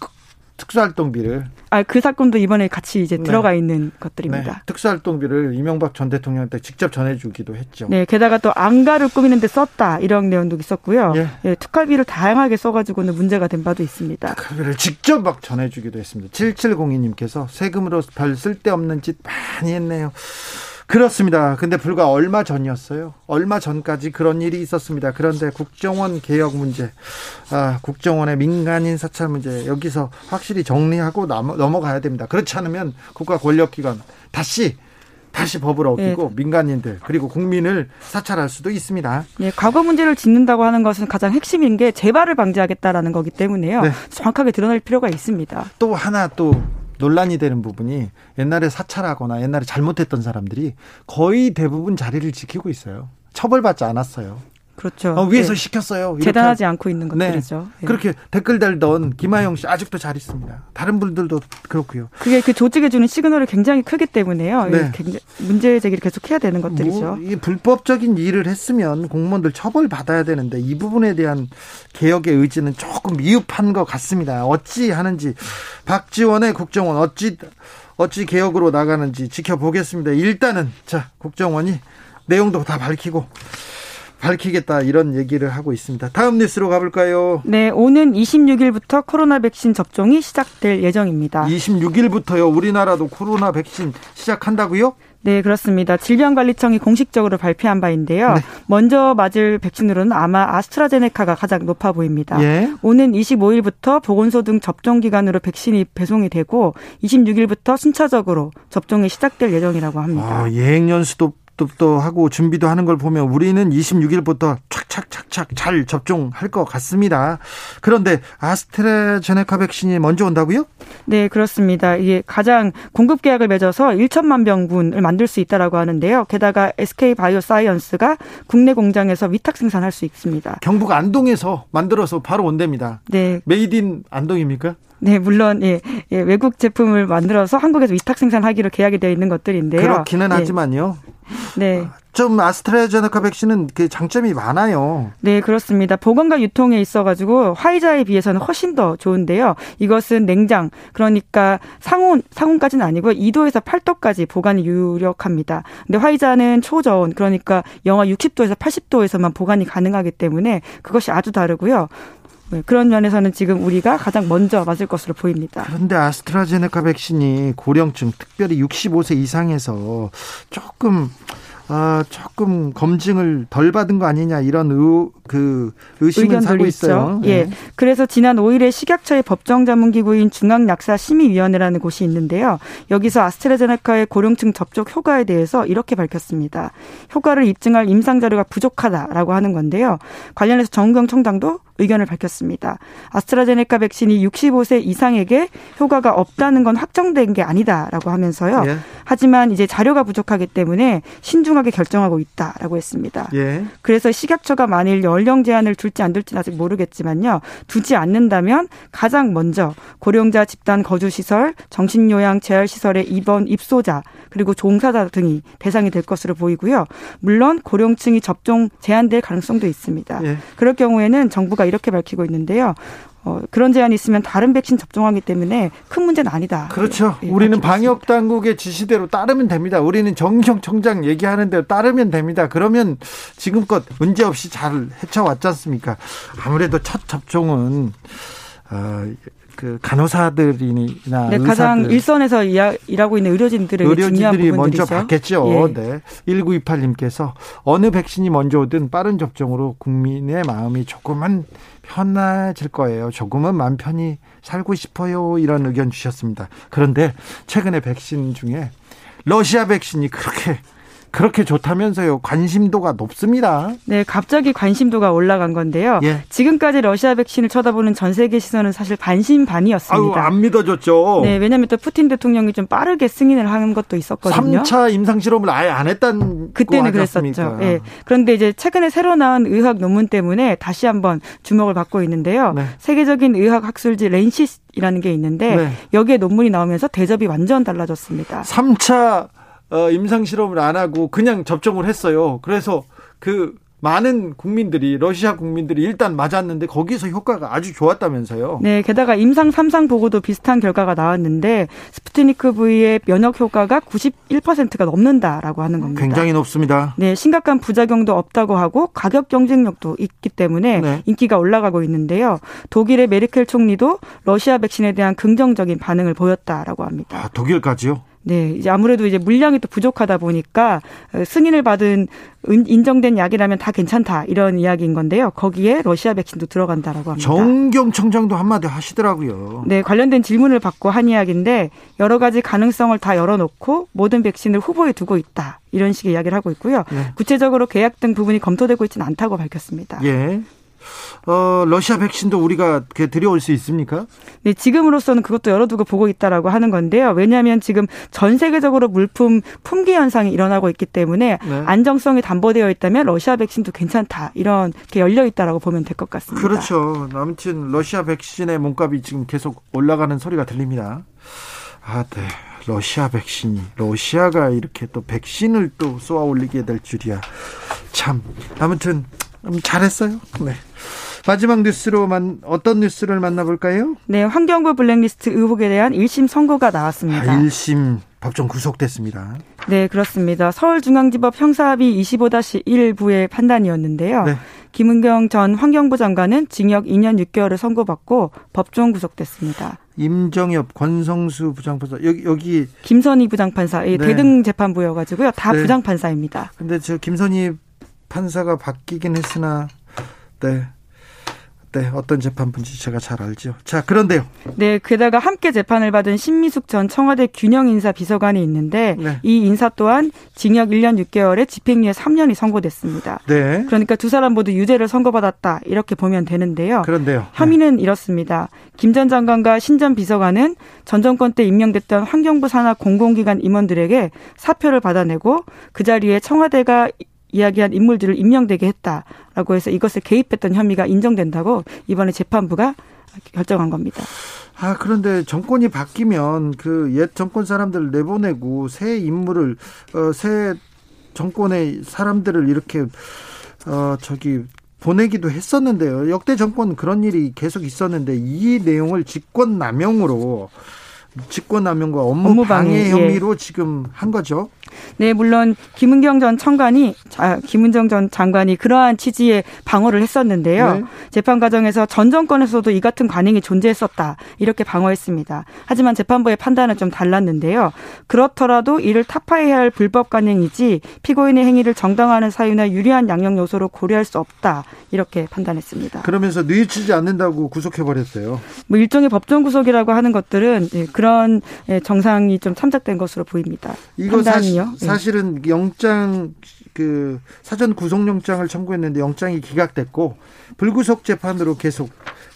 특수활동비를 아 그 사건도 이번에 같이 이제 네. 들어가 있는 것들입니다. 네. 특수활동비를 이명박 전 대통령한테 직접 전해주기도 했죠. 네, 게다가 또 안가를 꾸미는데 썼다 이런 내용도 있었고요. 예. 예, 특활비를 다양하게 써가지고는 문제가 된 바도 있습니다. 특활비를 직접 막 전해주기도 했습니다. 7702님께서 세금으로 별 쓸데없는 짓 많이 했네요. 그렇습니다. 근데 불과 얼마 전이었어요. 얼마 전까지 그런 일이 있었습니다. 그런데 국정원 개혁 문제, 아, 국정원의 민간인 사찰 문제 여기서 확실히 정리하고 넘어가야 됩니다. 그렇지 않으면 국가 권력기관 다시 다시 법을 어기고 네. 민간인들 그리고 국민을 사찰할 수도 있습니다. 네, 과거 문제를 짚는다고 하는 것은 가장 핵심인 게 재발을 방지하겠다라는 거기 때문에요. 네. 정확하게 드러날 필요가 있습니다. 또 하나 또 논란이 되는 부분이 옛날에 사찰하거나 옛날에 잘못했던 사람들이 거의 대부분 자리를 지키고 있어요. 처벌받지 않았어요. 그렇죠. 어, 위에서 네. 시켰어요. 재단하지 않고 있는 네. 것들이죠. 네. 그렇게 댓글 달던 김하영 씨 아직도 잘 있습니다. 다른 분들도 그렇고요. 그게 그 조직에 주는 시그널이 굉장히 크기 때문에요. 네. 굉장히 문제 제기를 계속 해야 되는 것들이죠. 뭐, 이 불법적인 일을 했으면 공무원들 처벌 받아야 되는데 이 부분에 대한 개혁의 의지는 조금 미흡한 것 같습니다. 어찌 하는지 박지원의 국정원 어찌 어찌 개혁으로 나가는지 지켜보겠습니다. 일단은 자 국정원이 내용도 다 밝히고 밝히겠다 이런 얘기를 하고 있습니다. 다음 뉴스로 가볼까요? 네, 오는 26일부터 코로나 백신 접종이 시작될 예정입니다. 26일부터요. 우리나라도 코로나 백신 시작한다고요? 네, 그렇습니다. 질병관리청이 공식적으로 발표한 바인데요. 네. 먼저 맞을 백신으로는 아마 아스트라제네카가 가장 높아 보입니다. 예. 오는 25일부터 보건소 등 접종 기관으로 백신이 배송이 되고 26일부터 순차적으로 접종이 시작될 예정이라고 합니다. 아, 예행 연습도 또 하고 준비도 하는 걸 보면 우리는 26일부터 착착착착 잘 접종할 것 같습니다. 그런데 아스트라제네카 백신이 먼저 온다고요? 네, 그렇습니다. 이게 가장 공급 계약을 맺어서 1천만 명분을 만들 수 있다라고 하는데요. 게다가 SK 바이오사이언스가 국내 공장에서 위탁 생산할 수 있습니다. 경북 안동에서 만들어서 바로 온답니다. 네. Made in 안동입니까? 네, 물론 예, 예, 외국 제품을 만들어서 한국에서 위탁 생산하기로 계약이 되어 있는 것들인데요. 그렇기는 네. 하지만요. 네. 좀 아스트라제네카 백신은 그 장점이 많아요. 네, 그렇습니다. 보관과 유통에 있어 가지고 화이자에 비해서는 훨씬 더 좋은데요. 이것은 냉장, 그러니까 상온, 상온까지는 아니고 2도에서 8도까지 보관이 유력합니다. 근데 화이자는 초저온, 그러니까 영하 60도에서 80도에서만 보관이 가능하기 때문에 그것이 아주 다르고요. 네, 그런 면에서는 지금 우리가 가장 먼저 맞을 것으로 보입니다. 그런데 아스트라제네카 백신이 고령층, 특별히 65세 이상에서 조금 아, 조금 검증을 덜 받은 거 아니냐 이런 의, 그 의심을 사고 있어요. 네. 예. 그래서 지난 5일에 식약처의 법정 자문 기구인 중앙약사 심의위원회라는 곳이 있는데요. 여기서 아스트라제네카의 고령층 접촉 효과에 대해서 이렇게 밝혔습니다. 효과를 입증할 임상 자료가 부족하다라고 하는 건데요. 관련해서 정경 청장도 의견을 밝혔습니다. 아스트라제네카 백신이 65세 이상에게 효과가 없다는 건 확정된 게 아니다라고 하면서요. 예. 하지만 이제 자료가 부족하기 때문에 신중 하게 결정하고 있다라고 했습니다. 예. 그래서 식약처가 만일 연령 제한을 둘지 안 둘지는 아직 모르겠지만요. 두지 않는다면 가장 먼저 고령자 집단 거주 시설, 정신요양 재활 시설의 입원 입소자 그리고 종사자 등이 대상이 될 것으로 보이고요. 물론 고령층이 접종 제한될 가능성도 있습니다. 예. 그럴 경우에는 정부가 이렇게 밝히고 있는데요. 어, 그런 제한이 있으면 다른 백신 접종하기 때문에 큰 문제는 아니다. 그렇죠. 예, 우리는 방역 당국의 지시대로 따르면 됩니다. 우리는 정경 청장 얘기하는 대로 따르면 됩니다. 그러면 지금껏 문제 없이 잘 헤쳐왔지 않습니까? 아무래도 첫 접종은 어, 그 간호사들이나 네, 가장 일선에서 일하고 있는 의료진들의 의료진들이 먼저 받겠죠. 예. 네. 1928님께서 어느 백신이 먼저 오든 빠른 접종으로 국민의 마음이 조금은 편해질 거예요. 조금은 마음 편히 살고 싶어요. 이런 의견 주셨습니다. 그런데 최근에 백신 중에 러시아 백신이 그렇게 그렇게 좋다면서요. 관심도가 높습니다. 네, 갑자기 관심도가 올라간 건데요. 예. 지금까지 러시아 백신을 쳐다보는 전 세계 시선은 사실 반신반이었습니다. 아유, 안 믿어졌죠. 네, 왜냐하면 또 푸틴 대통령이 좀 빠르게 승인을 하는 것도 있었거든요. 3차 임상 실험을 아예 안 했다는 그때는 그랬었죠. 네. 그런데 이제 최근에 새로 나온 의학 논문 때문에 다시 한번 주목을 받고 있는데요. 네. 세계적인 의학 학술지 렌시스이라는 게 있는데 네. 여기에 논문이 나오면서 대접이 완전 달라졌습니다. 3차 어, 임상 실험을 안 하고 그냥 접종을 했어요. 그래서 그 많은 국민들이 러시아 국민들이 일단 맞았는데 거기서 효과가 아주 좋았다면서요. 네, 게다가 임상 3상 보고도 비슷한 결과가 나왔는데 스푸트니크 V의 면역 효과가 91%가 넘는다라고 하는 겁니다. 굉장히 높습니다. 네, 심각한 부작용도 없다고 하고 가격 경쟁력도 있기 때문에 네. 인기가 올라가고 있는데요. 독일의 메르켈 총리도 러시아 백신에 대한 긍정적인 반응을 보였다라고 합니다. 아, 독일까지요? 네, 이제 아무래도 이제 물량이 또 부족하다 보니까 어, 승인을 받은 인정된 약이라면 다 괜찮다 이런 이야기인 건데요. 거기에 러시아 백신도 들어간다라고 합니다. 정경 청장도 한마디 하시더라고요. 네, 관련된 질문을 받고 한 이야기인데 여러 가지 가능성을 다 열어놓고 모든 백신을 후보에 두고 있다 이런 식의 이야기를 하고 있고요. 네. 구체적으로 계약 등 부분이 검토되고 있지는 않다고 밝혔습니다. 예. 어, 러시아 백신도 우리가 들여올 수 있습니까? 네, 지금으로서는 그것도 열어두고 보고 있다라고 하는 건데요. 왜냐하면 지금 전 세계적으로 물품 품귀 현상이 일어나고 있기 때문에 네. 안정성이 담보되어 있다면 러시아 백신도 괜찮다 이렇게 열려 있다라고 보면 될 것 같습니다. 그렇죠. 아무튼 러시아 백신의 몸값이 지금 계속 올라가는 소리가 들립니다. 아, 네. 러시아 백신이 러시아가 이렇게 또 백신을 또 쏘아 올리게 될 줄이야. 참. 아무튼 음, 잘했어요. 네. 마지막 뉴스로만 어떤 뉴스를 만나볼까요? 네, 환경부 블랙리스트 의혹에 대한 1심 선고가 나왔습니다. 아, 1심 법정 구속됐습니다. 네, 그렇습니다. 서울중앙지법 형사합의 25-1부의 판단이었는데요. 네. 김은경 전 환경부 장관은 징역 2년 6개월을 선고받고 법정 구속됐습니다. 임정엽, 권성수 부장판사 여기 여기 김선희 부장판사 네. 대등 재판부여가지고요 다 네. 부장판사입니다. 근데 저 김선희 판사가 바뀌긴 했으나 네 네, 어떤 재판부인지 제가 잘 알죠. 자, 그런데요. 네, 게다가 함께 재판을 받은 신미숙 전 청와대 균형인사 비서관이 있는데 네. 이 인사 또한 징역 1년 6개월에 집행유예 3년이 선고됐습니다. 네. 그러니까 두 사람 모두 유죄를 선고받았다 이렇게 보면 되는데요. 그런데요. 혐의는 네. 이렇습니다. 김 전 장관과 신 전 비서관은 전 정권 때 임명됐던 환경부 산하 공공기관 임원들에게 사표를 받아내고 그 자리에 청와대가 이야기한 인물들을 임명되게 했다라고 해서 이것을 개입했던 혐의가 인정된다고 이번에 재판부가 결정한 겁니다. 아, 그런데 정권이 바뀌면 그 옛 정권 사람들을 내보내고 새 인물을, 어, 새 정권의 사람들을 이렇게, 어, 저기, 보내기도 했었는데요. 역대 정권 그런 일이 계속 있었는데 이 내용을 직권 남용으로 직권남용과 업무, 업무 방해, 방해 혐의로 예. 지금 한 거죠. 네, 물론 김은경 전 청관이 아, 김은정 전 장관이 그러한 취지의 방어를 했었는데요. 네. 재판 과정에서 전 정권에서도 이 같은 관행이 존재했었다 이렇게 방어했습니다. 하지만 재판부의 판단은 좀 달랐는데요. 그렇더라도 이를 타파해야 할 불법 관행이지 피고인의 행위를 정당화하는 사유나 유리한 양형 요소로 고려할 수 없다 이렇게 판단했습니다. 그러면서 뉘우치지 않는다고 구속해 버렸어요. 뭐 일종의 법정 구속이라고 하는 것들은 네, 그런 예, 정상이 좀 참작된 것으로 보입니다. 이거 판단이요? 예. 사실은 영장 그 사전 구속영장을 청구했는데 영장이 기각됐고 불구속 재판으로 계속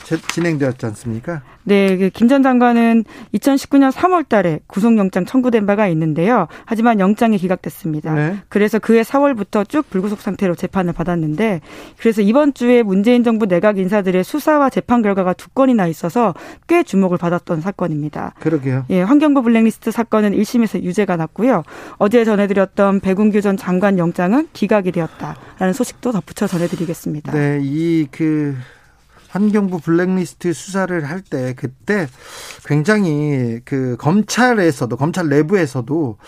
진행되었지 않습니까? 네, 그 김전 장관은 2019년 3월 달에 구속영장 청구된 바가 있는데요. 하지만 영장이 기각됐습니다. 네. 그래서 그해 4월부터 쭉 불구속 상태로 재판을 받았는데 그래서 이번 주에 문재인 정부 내각 인사들의 수사와 재판 결과가 두 건이나 있어서 꽤 주목을 받았던 사건입니다. 그러게요. 예, 환경부 블랙리스트 사건은 1심에서 유죄가 났고요. 어제 전해드렸던 백운규 전 장관 영장은 기각이 되었다라는 소식도 덧붙여 전해드리겠습니다. 네, 이그 환경부 블랙리스트 수사를 할 때 그때 굉장히 그 검찰에서도 검찰 내부에서도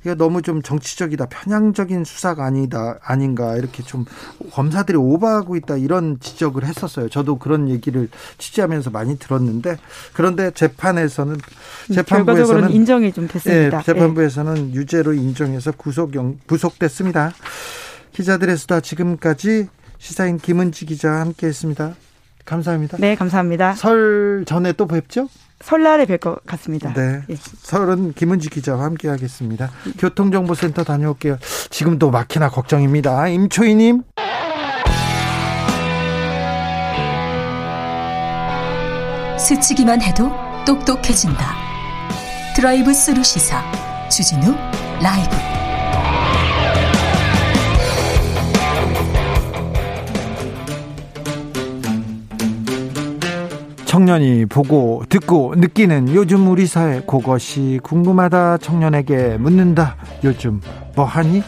이게 너무 좀 정치적이다 편향적인 수사가 아니다 아닌가 이렇게 좀 검사들이 오버하고 있다 이런 지적을 했었어요. 저도 그런 얘기를 취재하면서 많이 들었는데 그런데 재판에서는 재판부에서는 인정이 좀 됐습니다. 예, 재판부에서는 예. 유죄로 인정해서 구속영 구속됐습니다. 기자들의 수다 지금까지 시사인 김은지 기자 함께했습니다. 감사합니다. 네, 감사합니다. 설 전에 또 뵙죠? 설날에 뵐 것 같습니다. 네. 예. 설은 김은지 기자와 함께 하겠습니다. 교통정보센터 다녀올게요. 지금도 막히나 걱정입니다. 임초희님. 스치기만 해도 똑똑해진다. 드라이브 스루 시사 주진우 라이브. 청년이 보고 듣고 느끼는 요즘 우리 사회 그것이 궁금하다 청년에게 묻는다 요즘 뭐 하니?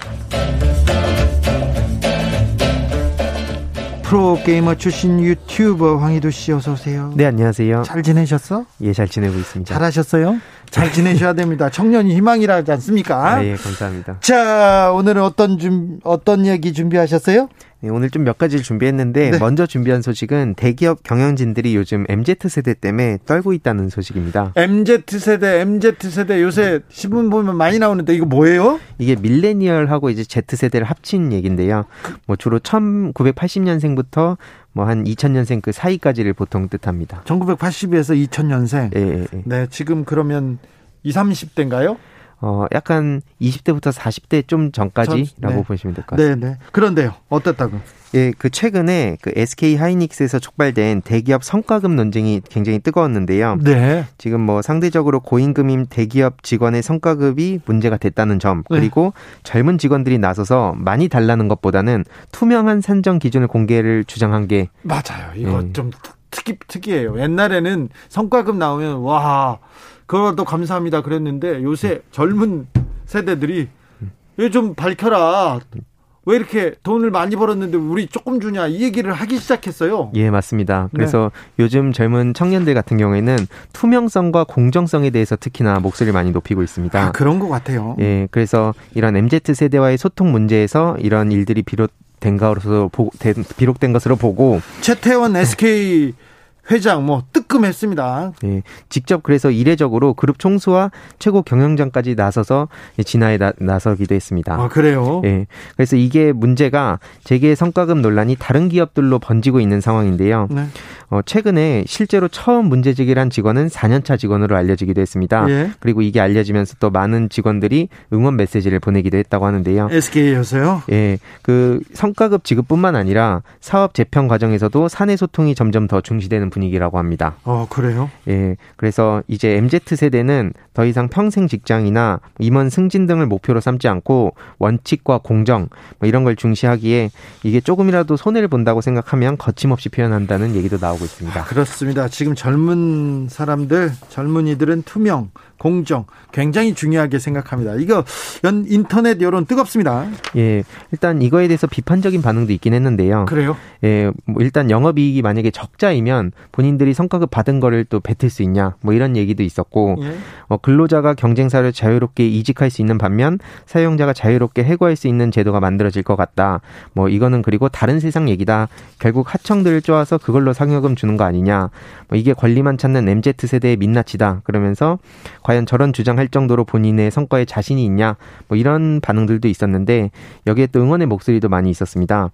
프로게이머 출신 유튜버 황희도 씨 어서 오세요. 네, 안녕하세요. 잘 지내셨어? 예, 잘 지내고 있습니다. 잘하셨어요? 잘 지내셔야 됩니다. 청년이 희망이라지 않습니까? 아, 예, 감사합니다. 자, 오늘은 어떤 준 어떤 얘기 준비하셨어요? 네, 오늘 좀 몇 가지를 준비했는데 네. 먼저 준비한 소식은 대기업 경영진들이 요즘 MZ 세대 때문에 떨고 있다는 소식입니다. MZ 세대, MZ 세대 요새 신문 보면 많이 나오는데 이거 뭐예요? 이게 밀레니얼하고 이제 Z 세대를 합친 얘긴데요. 뭐 주로 1980년생부터 뭐한 2000년생 그 사이까지를 보통 뜻합니다. 1980에서 2000년생. 예, 예, 예. 네, 지금 그러면 20, 30대인가요? 어, 약간 20대부터 40대 좀 전까지라고 네. 보시면 될 것 같습니다. 네, 네. 그런데요. 어땠다고? 예, 그 최근에 그 SK 하이닉스에서 촉발된 대기업 성과급 논쟁이 굉장히 뜨거웠는데요. 네. 지금 뭐 상대적으로 고임금인 대기업 직원의 성과급이 문제가 됐다는 점, 네. 그리고 네. 젊은 직원들이 나서서 많이 달라는 것보다는 투명한 산정 기준을 공개를 주장한 게 맞아요. 이거 예. 좀 특이 특이해요. 옛날에는 성과급 나오면 와 그거라도 감사합니다 그랬는데 요새 젊은 세대들이 왜좀 밝혀라. 왜 이렇게 돈을 많이 벌었는데 우리 조금 주냐 이 얘기를 하기 시작했어요. 예, 맞습니다. 그래서 네. 요즘 젊은 청년들 같은 경우에는 투명성과 공정성에 대해서 특히나 목소리를 많이 높이고 있습니다. 아, 그런 것 같아요. 예, 그래서 이런 MZ 세대와의 소통 문제에서 이런 일들이 비롯 된 것으로 비록된 것으로 보고 최태원 SK 회장 뭐 뜨끔했습니다. 네, 직접 그래서 이례적으로 그룹 총수와 최고 경영장까지 나서서 진화에 나, 나서기도 했습니다. 아 그래요? 네, 그래서 이게 문제가 재계 성과급 논란이 다른 기업들로 번지고 있는 상황인데요. 네. 어, 최근에 실제로 처음 문제 제기를 한 직원은 4년차 직원으로 알려지기도 했습니다. 예. 그리고 이게 알려지면서 또 많은 직원들이 응원 메시지를 보내기도 했다고 하는데요. SK에서요? 예, 그 성과급 지급뿐만 아니라 사업 재편 과정에서도 사내 소통이 점점 더 중시되는 분위기라고 합니다. 어, 그래요? 예. 그래서 이제 MZ 세대는 더 이상 평생 직장이나 임원 승진 등을 목표로 삼지 않고 원칙과 공정 뭐 이런 걸 중시하기에 이게 조금이라도 손해를 본다고 생각하면 거침없이 표현한다는 얘기도 나오고 있습니다. 아, 그렇습니다. 지금 젊은 사람들, 젊은이들은 투명, 공정 굉장히 중요하게 생각합니다. 이거 연 인터넷 여론 뜨겁습니다. 예, 일단 이거에 대해서 비판적인 반응도 있긴 했는데요. 그래요? 예, 뭐 일단 영업이익이 만약에 적자이면 본인들이 성과급 받은 거를 또 뱉을 수 있냐, 뭐 이런 얘기도 있었고, 예. 어, 근로자가 경쟁사를 자유롭게 이직할 수 있는 반면 사용자가 자유롭게 해고할 수 있는 제도가 만들어질 것 같다. 뭐 이거는 그리고 다른 세상 얘기다. 결국 하청들을 쪼아서 그걸로 상여금 주는 거 아니냐. 뭐 이게 권리만 찾는 MZ 세대의 민낯이다. 그러면서 과연 저런 주장할 정도로 본인의 성과에 자신이 있냐 뭐 이런 반응들도 있었는데 여기에 또 응원의 목소리도 많이 있었습니다.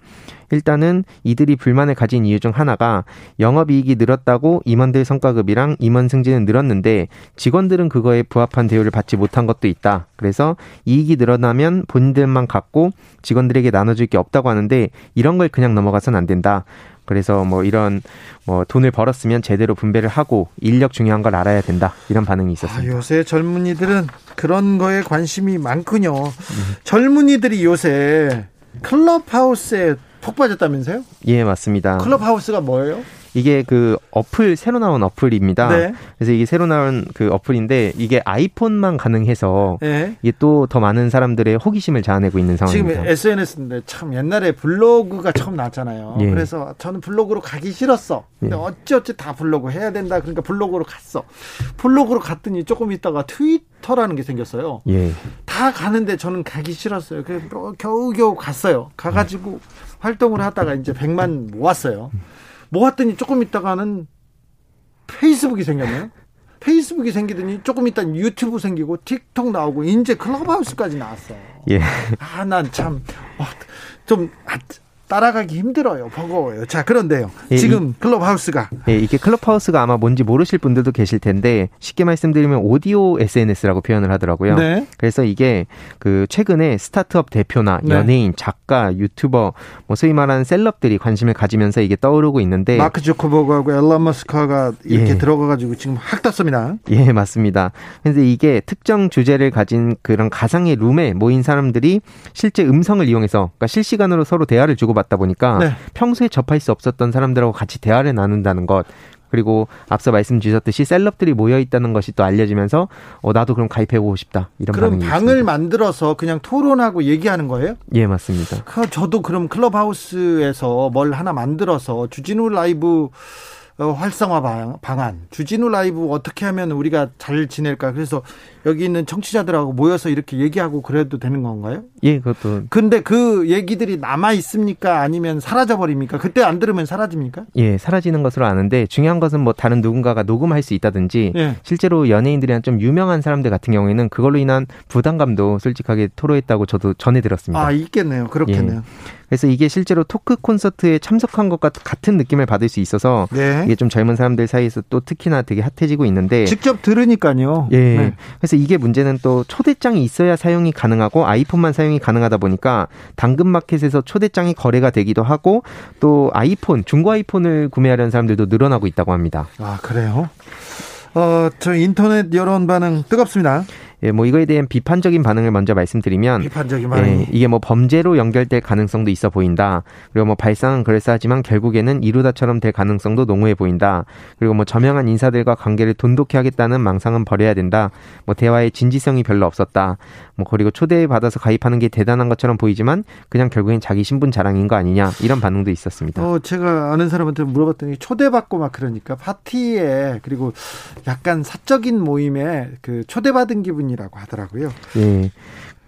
일단은 이들이 불만을 가진 이유 중 하나가 영업이익이 늘었다고 임원들 성과급이랑 임원 승진은 늘었는데 직원들은 그거에 부합한 대우를 받지 못한 것도 있다. 그래서 이익이 늘어나면 본인들만 갖고 직원들에게 나눠줄 게 없다고 하는데 이런 걸 그냥 넘어가선 안 된다. 그래서 뭐 이런 뭐 돈을 벌었으면 제대로 분배를 하고 인력 중요한 걸 알아야 된다 이런 반응이 있었습니다. 아, 요새 젊은이들은 그런 거에 관심이 많군요. 음. 젊은이들이 요새 클럽하우스에 폭 빠졌다면서요? 예, 맞습니다. 클럽하우스가 뭐예요? 이게 그 어플 새로 나온 어플입니다. 네. 그래서 이게 새로 나온 그 어플인데 이게 아이폰만 가능해서 네. 이게 또 더 많은 사람들의 호기심을 자아내고 있는 상황입니다. 지금 SNS인데 참 옛날에 블로그가 처음 나왔잖아요. 예. 그래서 저는 블로그로 가기 싫었어. 근데 예. 어찌어찌 다 블로그 해야 된다. 그러니까 블로그로 갔어. 블로그로 갔더니 조금 있다가 트위터라는 게 생겼어요. 예. 다 가는데 저는 가기 싫었어요. 그래서 뭐 겨우겨우 갔어요. 가가지고 활동을 하다가 이제 100만 모았어요. 모았더니 조금 있다가는 페이스북이 생겼네요. 페이스북이 생기더니 조금 있다 유튜브 생기고 틱톡 나오고 이제 클럽하우스까지 나왔어. 예. 아, 난 참, 어, 좀, 아, 따라가기 힘들어요. 버거워요. 자, 그런데요. 예, 지금 이, 클럽하우스가. 예, 이게 클럽하우스가 아마 뭔지 모르실 분들도 계실 텐데 쉽게 말씀드리면 오디오 SNS라고 표현을 하더라고요. 네. 그래서 이게 그 최근에 스타트업 대표나 네. 연예인, 작가, 유튜버 뭐 소위 말하는 셀럽들이 관심을 가지면서 이게 떠오르고 있는데 마크 주커버그하고 앨런 머스크가 이렇게 예. 들어가 가지고 지금 확 떴습니다. 예, 맞습니다. 그런데 이게 특정 주제를 가진 그런 가상의 룸에 모인 사람들이 실제 음성을 이용해서 그러니까 실시간으로 서로 대화를 주고 받다 보니까 네. 평소에 접할 수 없었던 사람들하고 같이 대화를 나눈다는 것 그리고 앞서 말씀 주셨듯이 셀럽들이 모여 있다는 것이 또 알려지면서 어 나도 그럼 가입해 보고 싶다 이런 그럼 방을 있습니다. 만들어서 그냥 토론하고 얘기하는 거예요? 예 맞습니다. 그 저도 그럼 클럽하우스에서 뭘 하나 만들어서 주진우 라이브 어, 활성화 방안, 주진우 라이브 어떻게 하면 우리가 잘 지낼까? 그래서 여기 있는 청취자들하고 모여서 이렇게 얘기하고 그래도 되는 건가요? 예, 그것도. 근데 그 얘기들이 남아 있습니까? 아니면 사라져 버립니까? 그때 안 들으면 사라집니까? 예, 사라지는 것으로 아는데 중요한 것은 뭐 다른 누군가가 녹음할 수 있다든지 예. 실제로 연예인들이나 좀 유명한 사람들 같은 경우에는 그걸로 인한 부담감도 솔직하게 토로했다고 저도 전해 들었습니다. 아, 있겠네요. 그렇겠네요. 예. 그래서 이게 실제로 토크 콘서트에 참석한 것과 같은 느낌을 받을 수 있어서 네. 이게 좀 젊은 사람들 사이에서 또 특히나 되게 핫해지고 있는데 직접 들으니까요. 예. 네. 그래서 이게 문제는 또 초대장이 있어야 사용이 가능하고 아이폰만 사용이 가능하다 보니까 당근마켓에서 초대장이 거래가 되기도 하고 또 아이폰 중고 아이폰을 구매하려는 사람들도 늘어나고 있다고 합니다. 아 그래요? 어, 저 인터넷 여론 반응 뜨겁습니다. 예, 뭐 이거에 대한 비판적인 반응을 먼저 말씀드리면 비판적인 반응 예, 이게 뭐 범죄로 연결될 가능성도 있어 보인다. 그리고 뭐 발상은 그럴싸하지만 결국에는 이루다처럼 될 가능성도 농후해 보인다. 그리고 뭐 저명한 인사들과 관계를 돈독히 하겠다는 망상은 버려야 된다. 뭐 대화의 진지성이 별로 없었다. 뭐 그리고 초대 받아서 가입하는 게 대단한 것처럼 보이지만 그냥 결국엔 자기 신분 자랑인 거 아니냐 이런 반응도 있었습니다. 어, 제가 아는 사람한테 물어봤더니 초대받고 막 그러니까 파티에 그리고 약간 사적인 모임에 그 초대받은 기분이 라고 하더라고요. 예.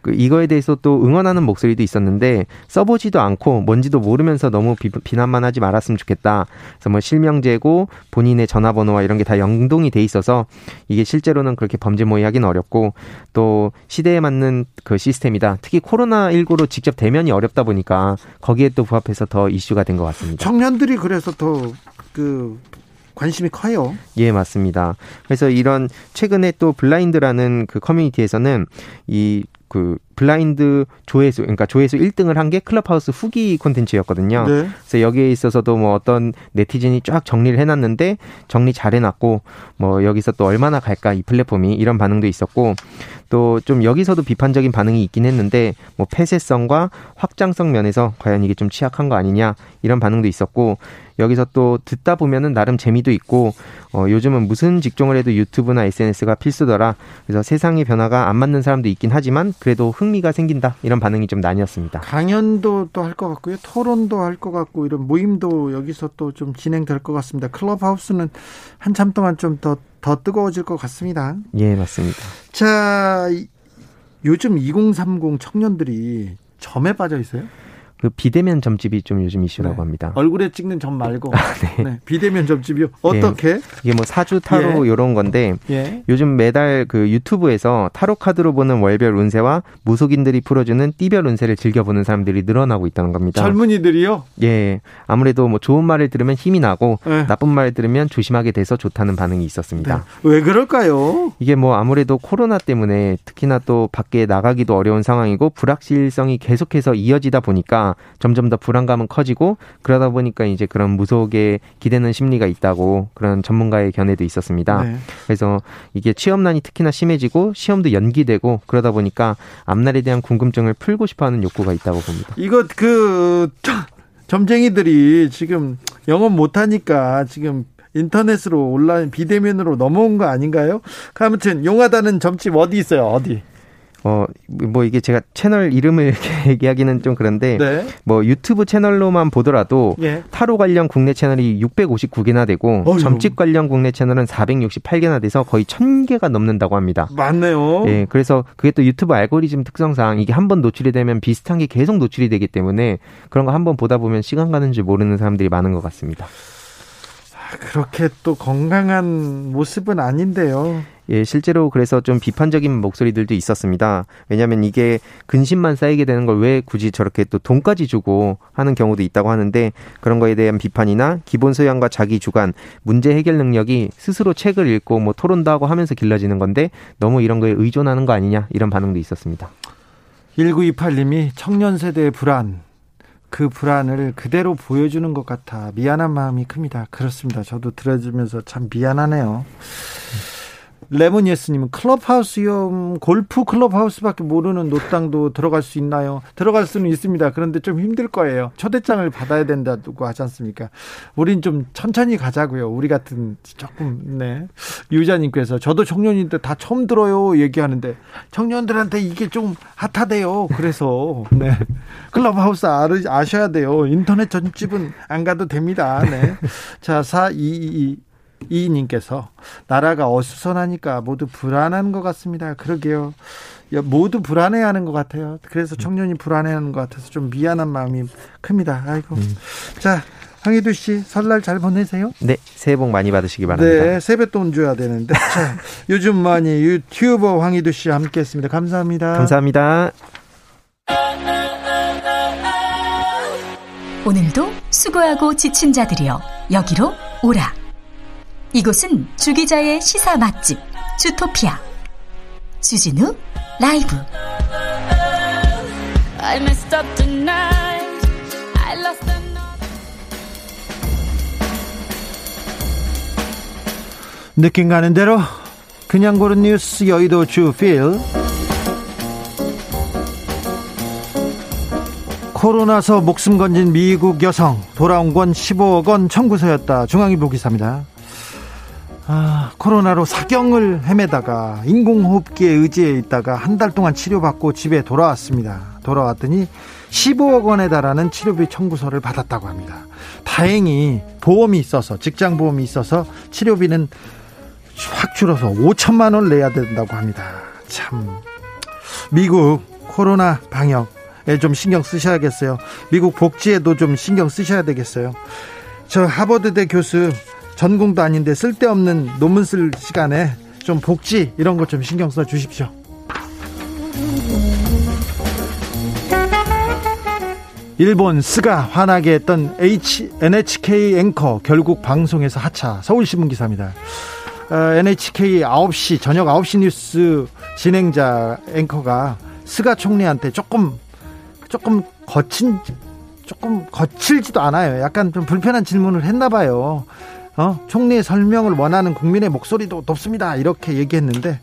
그 이거에 대해서 또 응원하는 목소리도 있었는데 써보지도 않고 뭔지도 모르면서 너무 비, 난만 하지 말았으면 좋겠다. 그래서 뭐 실명제고 본인의 전화번호와 이런 게 다 연동이 돼 있어서 이게 실제로는 그렇게 범죄 모의하기는 어렵고 또 시대에 맞는 그 시스템이다. 특히 코로나 19로 직접 대면이 어렵다 보니까 거기에 또 부합해서 더 이슈가 된 것 같습니다. 청년들이 그래서 더그 관심이 커요. 예, 맞습니다. 그래서 이런 최근에 또 블라인드라는 그 커뮤니티에서는 이 그 블라인드 조회수 그러니까 조회수 1등을 한 게 클럽하우스 후기 콘텐츠였거든요. 네. 그래서 여기에 있어서도 뭐 어떤 네티즌이 쫙 정리를 해놨는데 정리 잘 해놨고 뭐 여기서 또 얼마나 갈까 이 플랫폼이 이런 반응도 있었고 또 좀 여기서도 비판적인 반응이 있긴 했는데 뭐 폐쇄성과 확장성 면에서 과연 이게 좀 취약한 거 아니냐 이런 반응도 있었고 여기서 또 듣다 보면은 나름 재미도 있고 어, 요즘은 무슨 직종을 해도 유튜브나 SNS가 필수더라. 그래서 세상의 변화가 안 맞는 사람도 있긴 하지만 그래도 흥미가 생긴다. 이런 반응이 좀 나뉘었습니다. 강연도 또 할 것 같고요. 토론도 할 것 같고 이런 모임도 여기서 또 좀 진행될 것 같습니다. 클럽하우스는 한참 동안 좀더더 뜨거워질 것 같습니다. 예, 맞습니다. 자, 요즘 2030 청년들이 점에 빠져 있어요? 그 비대면 점집이 좀 요즘 이슈라고 네. 합니다. 얼굴에 찍는 점 말고 아, 네. 네. 비대면 점집이요. 어떻게? 예. 이게 뭐 사주 타로 예. 이런 건데 예. 요즘 매달 그 유튜브에서 타로 카드로 보는 월별 운세와 무속인들이 풀어주는 띠별 운세를 즐겨보는 사람들이 늘어나고 있다는 겁니다. 젊은이들이요? 예. 아무래도 뭐 좋은 말을 들으면 힘이 나고 네. 나쁜 말을 들으면 조심하게 돼서 좋다는 반응이 있었습니다. 네. 왜 그럴까요? 이게 뭐 아무래도 코로나 때문에 특히나 또 밖에 나가기도 어려운 상황이고 불확실성이 계속해서 이어지다 보니까 점점 더 불안감은 커지고 그러다 보니까 이제 그런 무속에 기대는 심리가 있다고 그런 전문가의 견해도 있었습니다. 네. 그래서 이게 취업난이 특히나 심해지고 시험도 연기되고 그러다 보니까 앞날에 대한 궁금증을 풀고 싶어하는 욕구가 있다고 봅니다. 이거 그 점쟁이들이 지금 영업 못하니까 지금 인터넷으로 온라인 비대면으로 넘어온 거 아닌가요? 아무튼 용하다는 점집 어디 있어요? 어디? 어, 뭐 이게 제가 채널 이름을 이렇게 얘기하기는 좀 그런데 네. 뭐 유튜브 채널로만 보더라도 예. 타로 관련 국내 채널이 659개나 되고 어휴. 점집 관련 국내 채널은 468개나 돼서 거의 1000개가 넘는다고 합니다. 맞네요. 예. 그래서 그게 또 유튜브 알고리즘 특성상 이게 한 번 노출이 되면 비슷한 게 계속 노출이 되기 때문에 그런 거 한 번 보다 보면 시간 가는 줄 모르는 사람들이 많은 것 같습니다. 그렇게 또 건강한 모습은 아닌데요. 예, 실제로 그래서 좀 비판적인 목소리들도 있었습니다. 왜냐하면 이게 근심만 쌓이게 되는 걸 왜 굳이 저렇게 또 돈까지 주고 하는 경우도 있다고 하는데 그런 거에 대한 비판이나 기본 소양과 자기 주관, 문제 해결 능력이 스스로 책을 읽고 뭐 토론도 하고 하면서 길러지는 건데 너무 이런 거에 의존하는 거 아니냐 이런 반응도 있었습니다. 1928님이 청년 세대의 불안 그 불안을 그대로 보여주는 것 같아 미안한 마음이 큽니다. 그렇습니다. 저도 들어주면서 참 미안하네요. 레몬 예스님은 클럽하우스용 골프 클럽하우스밖에 모르는 노땅도 들어갈 수 있나요? 들어갈 수는 있습니다. 그런데 좀 힘들 거예요. 초대장을 받아야 된다고 하지 않습니까? 우린 좀 천천히 가자고요. 우리 같은 조금 네 유자님께서 저도 청년인데 다 처음 들어요 얘기하는데 청년들한테 이게 좀 핫하대요. 그래서 네 클럽하우스 아셔야 돼요. 인터넷 전집은 안 가도 됩니다. 네. 자, 422 이님께서 나라가 어수선하니까 모두 불안한 것 같습니다. 그러게요. 모두 불안해하는 것 같아요. 그래서 청년이 불안해하는 것 같아서 좀 미안한 마음이 큽니다. 아이고. 음. 자, 황희두 씨 설날 잘 보내세요. 네, 새해 복 많이 받으시기 바랍니다. 네, 세뱃돈 줘야 되는데. 자, 요즘 많이 유튜버 황희두 씨 함께했습니다. 감사합니다. 감사합니다. 오늘도 수고하고 지친 자들이여 여기로 오라. 이곳은 주기자의 시사 맛집 주토피아. 주진우 라이브. 느낌 가는 대로 그냥 고른 뉴스 여의도 주필. 코로나서 목숨 건진 미국 여성 돌아온 건 15억 원 청구서였다. 중앙일보 기사입니다. 아, 코로나로 사경을 헤매다가 인공호흡기에 의지해 있다가 한 달 동안 치료받고 집에 돌아왔습니다. 돌아왔더니 15억 원에 달하는 치료비 청구서를 받았다고 합니다. 다행히 보험이 있어서 직장 보험이 있어서 치료비는 확 줄어서 5천만 원 내야 된다고 합니다. 참 미국 코로나 방역에 좀 신경 쓰셔야겠어요. 미국 복지에도 좀 신경 쓰셔야 되겠어요. 저 하버드대 교수 전공도 아닌데 쓸데없는 논문 쓸 시간에 좀 복지 이런 것 좀 신경 써 주십시오. 일본 스가 화나게 했던 H, NHK 앵커 결국 방송에서 하차 서울신문 기사입니다. 어, NHK 9시 저녁 9시 뉴스 진행자 앵커가 스가 총리한테 조금 조금 거친 조금 거칠지도 않아요. 약간 좀 불편한 질문을 했나 봐요. 어? 총리의 설명을 원하는 국민의 목소리도 높습니다. 이렇게 얘기했는데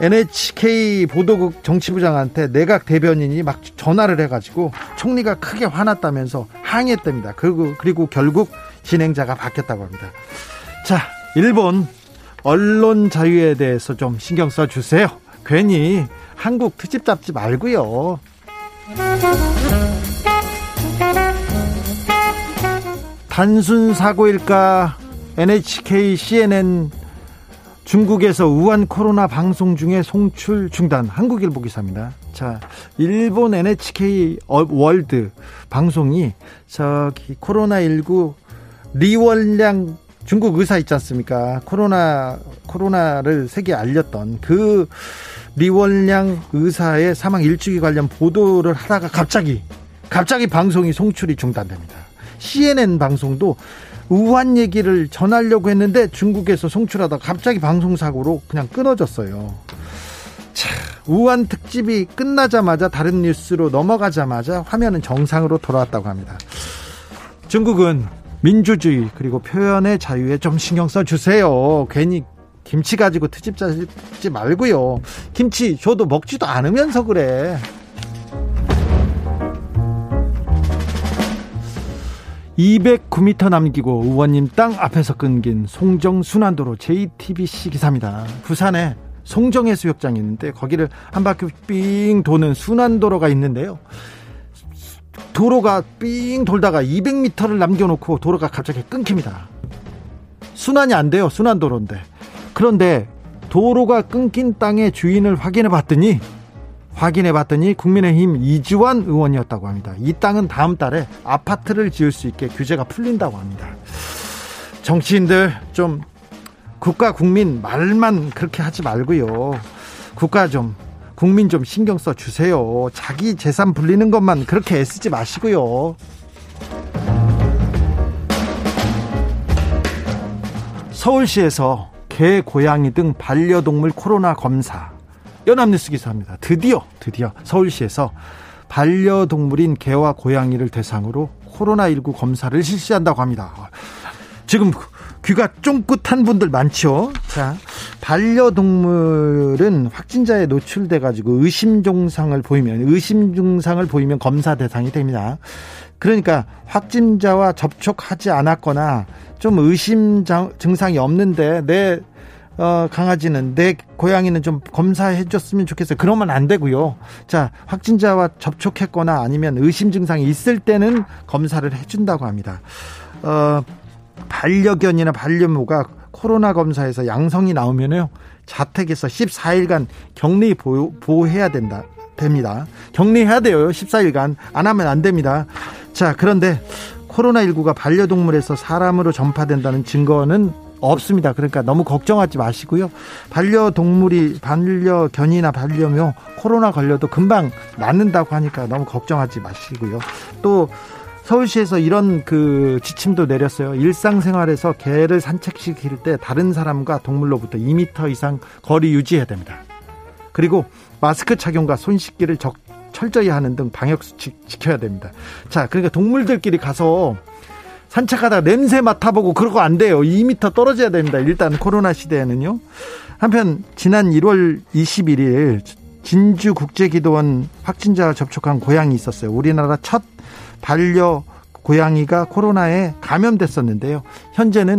NHK 보도국 정치부장한테 내각 대변인이 막 전화를 해가지고 총리가 크게 화났다면서 항의했답니다. 그리고, 그리고 결국 진행자가 바뀌었다고 합니다. 자, 일본 언론 자유에 대해서 좀 신경 써 주세요. 괜히 한국 트집 잡지 말고요. 단순 사고일까 NHK, CNN 중국에서 우한 코로나 방송 중에 송출 중단 한국일보 기사입니다. 자, 일본 NHK 월드 방송이 저기 코로나19 리원량 중국 의사 있지 않습니까? 코로나 코로나를 세계에 알렸던 그 리원량 의사의 사망 일주기 관련 보도를 하다가 갑자기 갑자기 방송이 송출이 중단됩니다. CNN 방송도 우한 얘기를 전하려고 했는데 중국에서 송출하다 갑자기 방송사고로 그냥 끊어졌어요. 자, 우한 특집이 끝나자마자 다른 뉴스로 넘어가자마자 화면은 정상으로 돌아왔다고 합니다. 중국은 민주주의 그리고 표현의 자유에 좀 신경 써 주세요. 괜히 김치 가지고 트집 짜지 말고요. 김치 저도 먹지도 않으면서 그래. 209m 남기고 의원님 땅 앞에서 끊긴 송정 순환도로 JTBC 기사입니다. 부산에 송정해수욕장이 있는데 거기를 한 바퀴 삥 도는 순환도로가 있는데요. 도로가 삥 돌다가 200m를 남겨놓고 도로가 갑자기 끊깁니다. 순환이 안 돼요. 순환도로인데. 그런데 도로가 끊긴 땅의 주인을 확인해 봤더니 확인해 봤더니 국민의힘 이주환 의원이었다고 합니다. 이 땅은 다음 달에 아파트를 지을 수 있게 규제가 풀린다고 합니다. 정치인들 좀 국가 국민 말만 그렇게 하지 말고요. 국가 좀 국민 좀 신경 써 주세요. 자기 재산 불리는 것만 그렇게 애쓰지 마시고요. 서울시에서 개, 고양이 등 반려동물 코로나 검사 연합뉴스 기사입니다. 드디어 드디어 서울시에서 반려동물인 개와 고양이를 대상으로 코로나19 검사를 실시한다고 합니다. 지금 귀가 쫑긋한 분들 많죠. 자, 반려동물은 확진자에 노출돼 가지고 의심 증상을 보이면 의심 증상을 보이면 검사 대상이 됩니다. 그러니까 확진자와 접촉하지 않았거나 좀 의심 증상이 없는데 내 어, 강아지는 내 고양이는 좀 검사해 줬으면 좋겠어요. 그러면 안 되고요. 자, 확진자와 접촉했거나 아니면 의심 증상이 있을 때는 검사를 해 준다고 합니다. 어, 반려견이나 반려묘가 코로나 검사에서 양성이 나오면요. 자택에서 14일간 격리 보호, 보호해야 된다. 됩니다. 격리해야 돼요. 14일간. 안 하면 안 됩니다. 자, 그런데 코로나19가 반려동물에서 사람으로 전파된다는 증거는 없습니다. 그러니까 너무 걱정하지 마시고요. 반려동물이 반려견이나 반려묘 코로나 걸려도 금방 낫는다고 하니까 너무 걱정하지 마시고요. 또 서울시에서 이런 그 지침도 내렸어요. 일상생활에서 개를 산책시킬 때 다른 사람과 동물로부터 2m 이상 거리 유지해야 됩니다. 그리고 마스크 착용과 손 씻기를 적, 철저히 하는 등 방역 수칙 지켜야 됩니다. 자, 그러니까 동물들끼리 가서 산책하다가 냄새 맡아보고 그러고 안 돼요. 2m 떨어져야 됩니다. 일단 코로나 시대에는요. 한편 지난 1월 21일 진주 국제기도원 확진자 접촉한 고양이 있었어요. 우리나라 첫 반려 고양이가 코로나에 감염됐었는데요. 현재는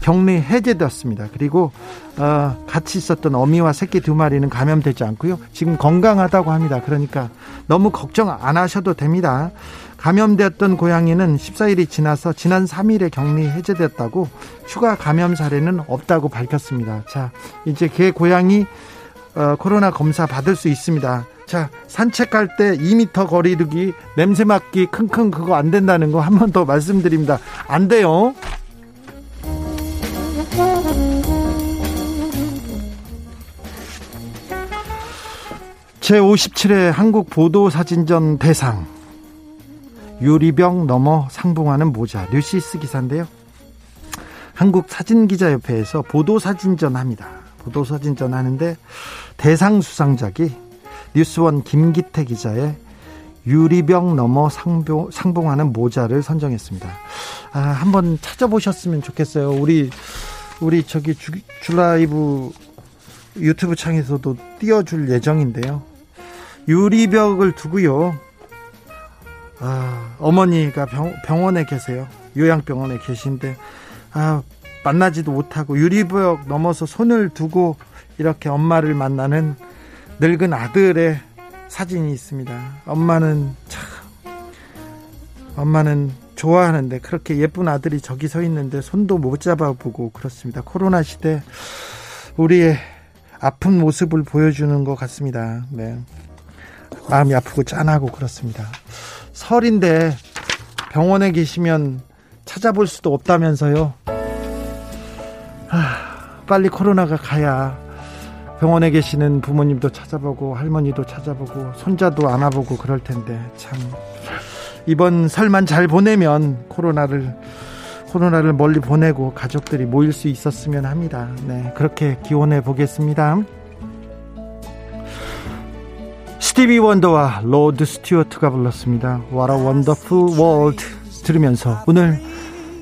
격리 해제되었습니다. 그리고 어, 같이 있었던 어미와 새끼 두 마리는 감염되지 않고요. 지금 건강하다고 합니다. 그러니까 너무 걱정 안 하셔도 됩니다. 감염되었던 고양이는 14일이 지나서 지난 3일에 격리 해제됐다고 추가 감염 사례는 없다고 밝혔습니다. 자, 이제 개 고양이 어, 코로나 검사 받을 수 있습니다. 자, 산책할 때 2m 거리두기, 냄새 맡기, 킁킁 그거 안 된다는 거 한 번 더 말씀드립니다. 안 돼요. 제57회 한국 보도사진전 대상 유리병 넘어 상봉하는 모자 뉴시스 기사인데요. 한국 사진기자협회에서 보도사진전 합니다. 보도사진전 하는데 대상 수상작이 뉴스원 김기태 기자의 유리병 넘어 상봉, 상봉하는 모자를 선정했습니다. 아, 한번 찾아보셨으면 좋겠어요. 우리, 우리 저기 주, 주라이브 유튜브 창에서도 띄워줄 예정인데요. 유리벽을 두고요. 아, 어머니가 병, 병원에 계세요. 요양병원에 계신데, 아, 만나지도 못하고 유리벽 넘어서 손을 두고 이렇게 엄마를 만나는 늙은 아들의 사진이 있습니다. 엄마는 참, 엄마는 좋아하는데 그렇게 예쁜 아들이 저기 서 있는데 손도 못 잡아보고 그렇습니다. 코로나 시대 우리의 아픈 모습을 보여주는 것 같습니다. 네. 마음이 아프고 짠하고 그렇습니다. 설인데 병원에 계시면 찾아볼 수도 없다면서요. 아, 빨리 코로나가 가야 병원에 계시는 부모님도 찾아보고 할머니도 찾아보고 손자도 안아보고 그럴 텐데 참 이번 설만 잘 보내면 코로나를 코로나를 멀리 보내고 가족들이 모일 수 있었으면 합니다. 네, 그렇게 기원해 보겠습니다. 스티비 원더와 로드 스튜어트가 불렀습니다. What a Wonderful World 들으면서 오늘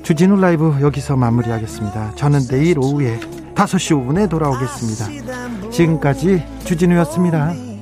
주진우 라이브 여기서 마무리하겠습니다. 저는 내일 오후에 5시 5분에 돌아오겠습니다. 지금까지 주진우였습니다.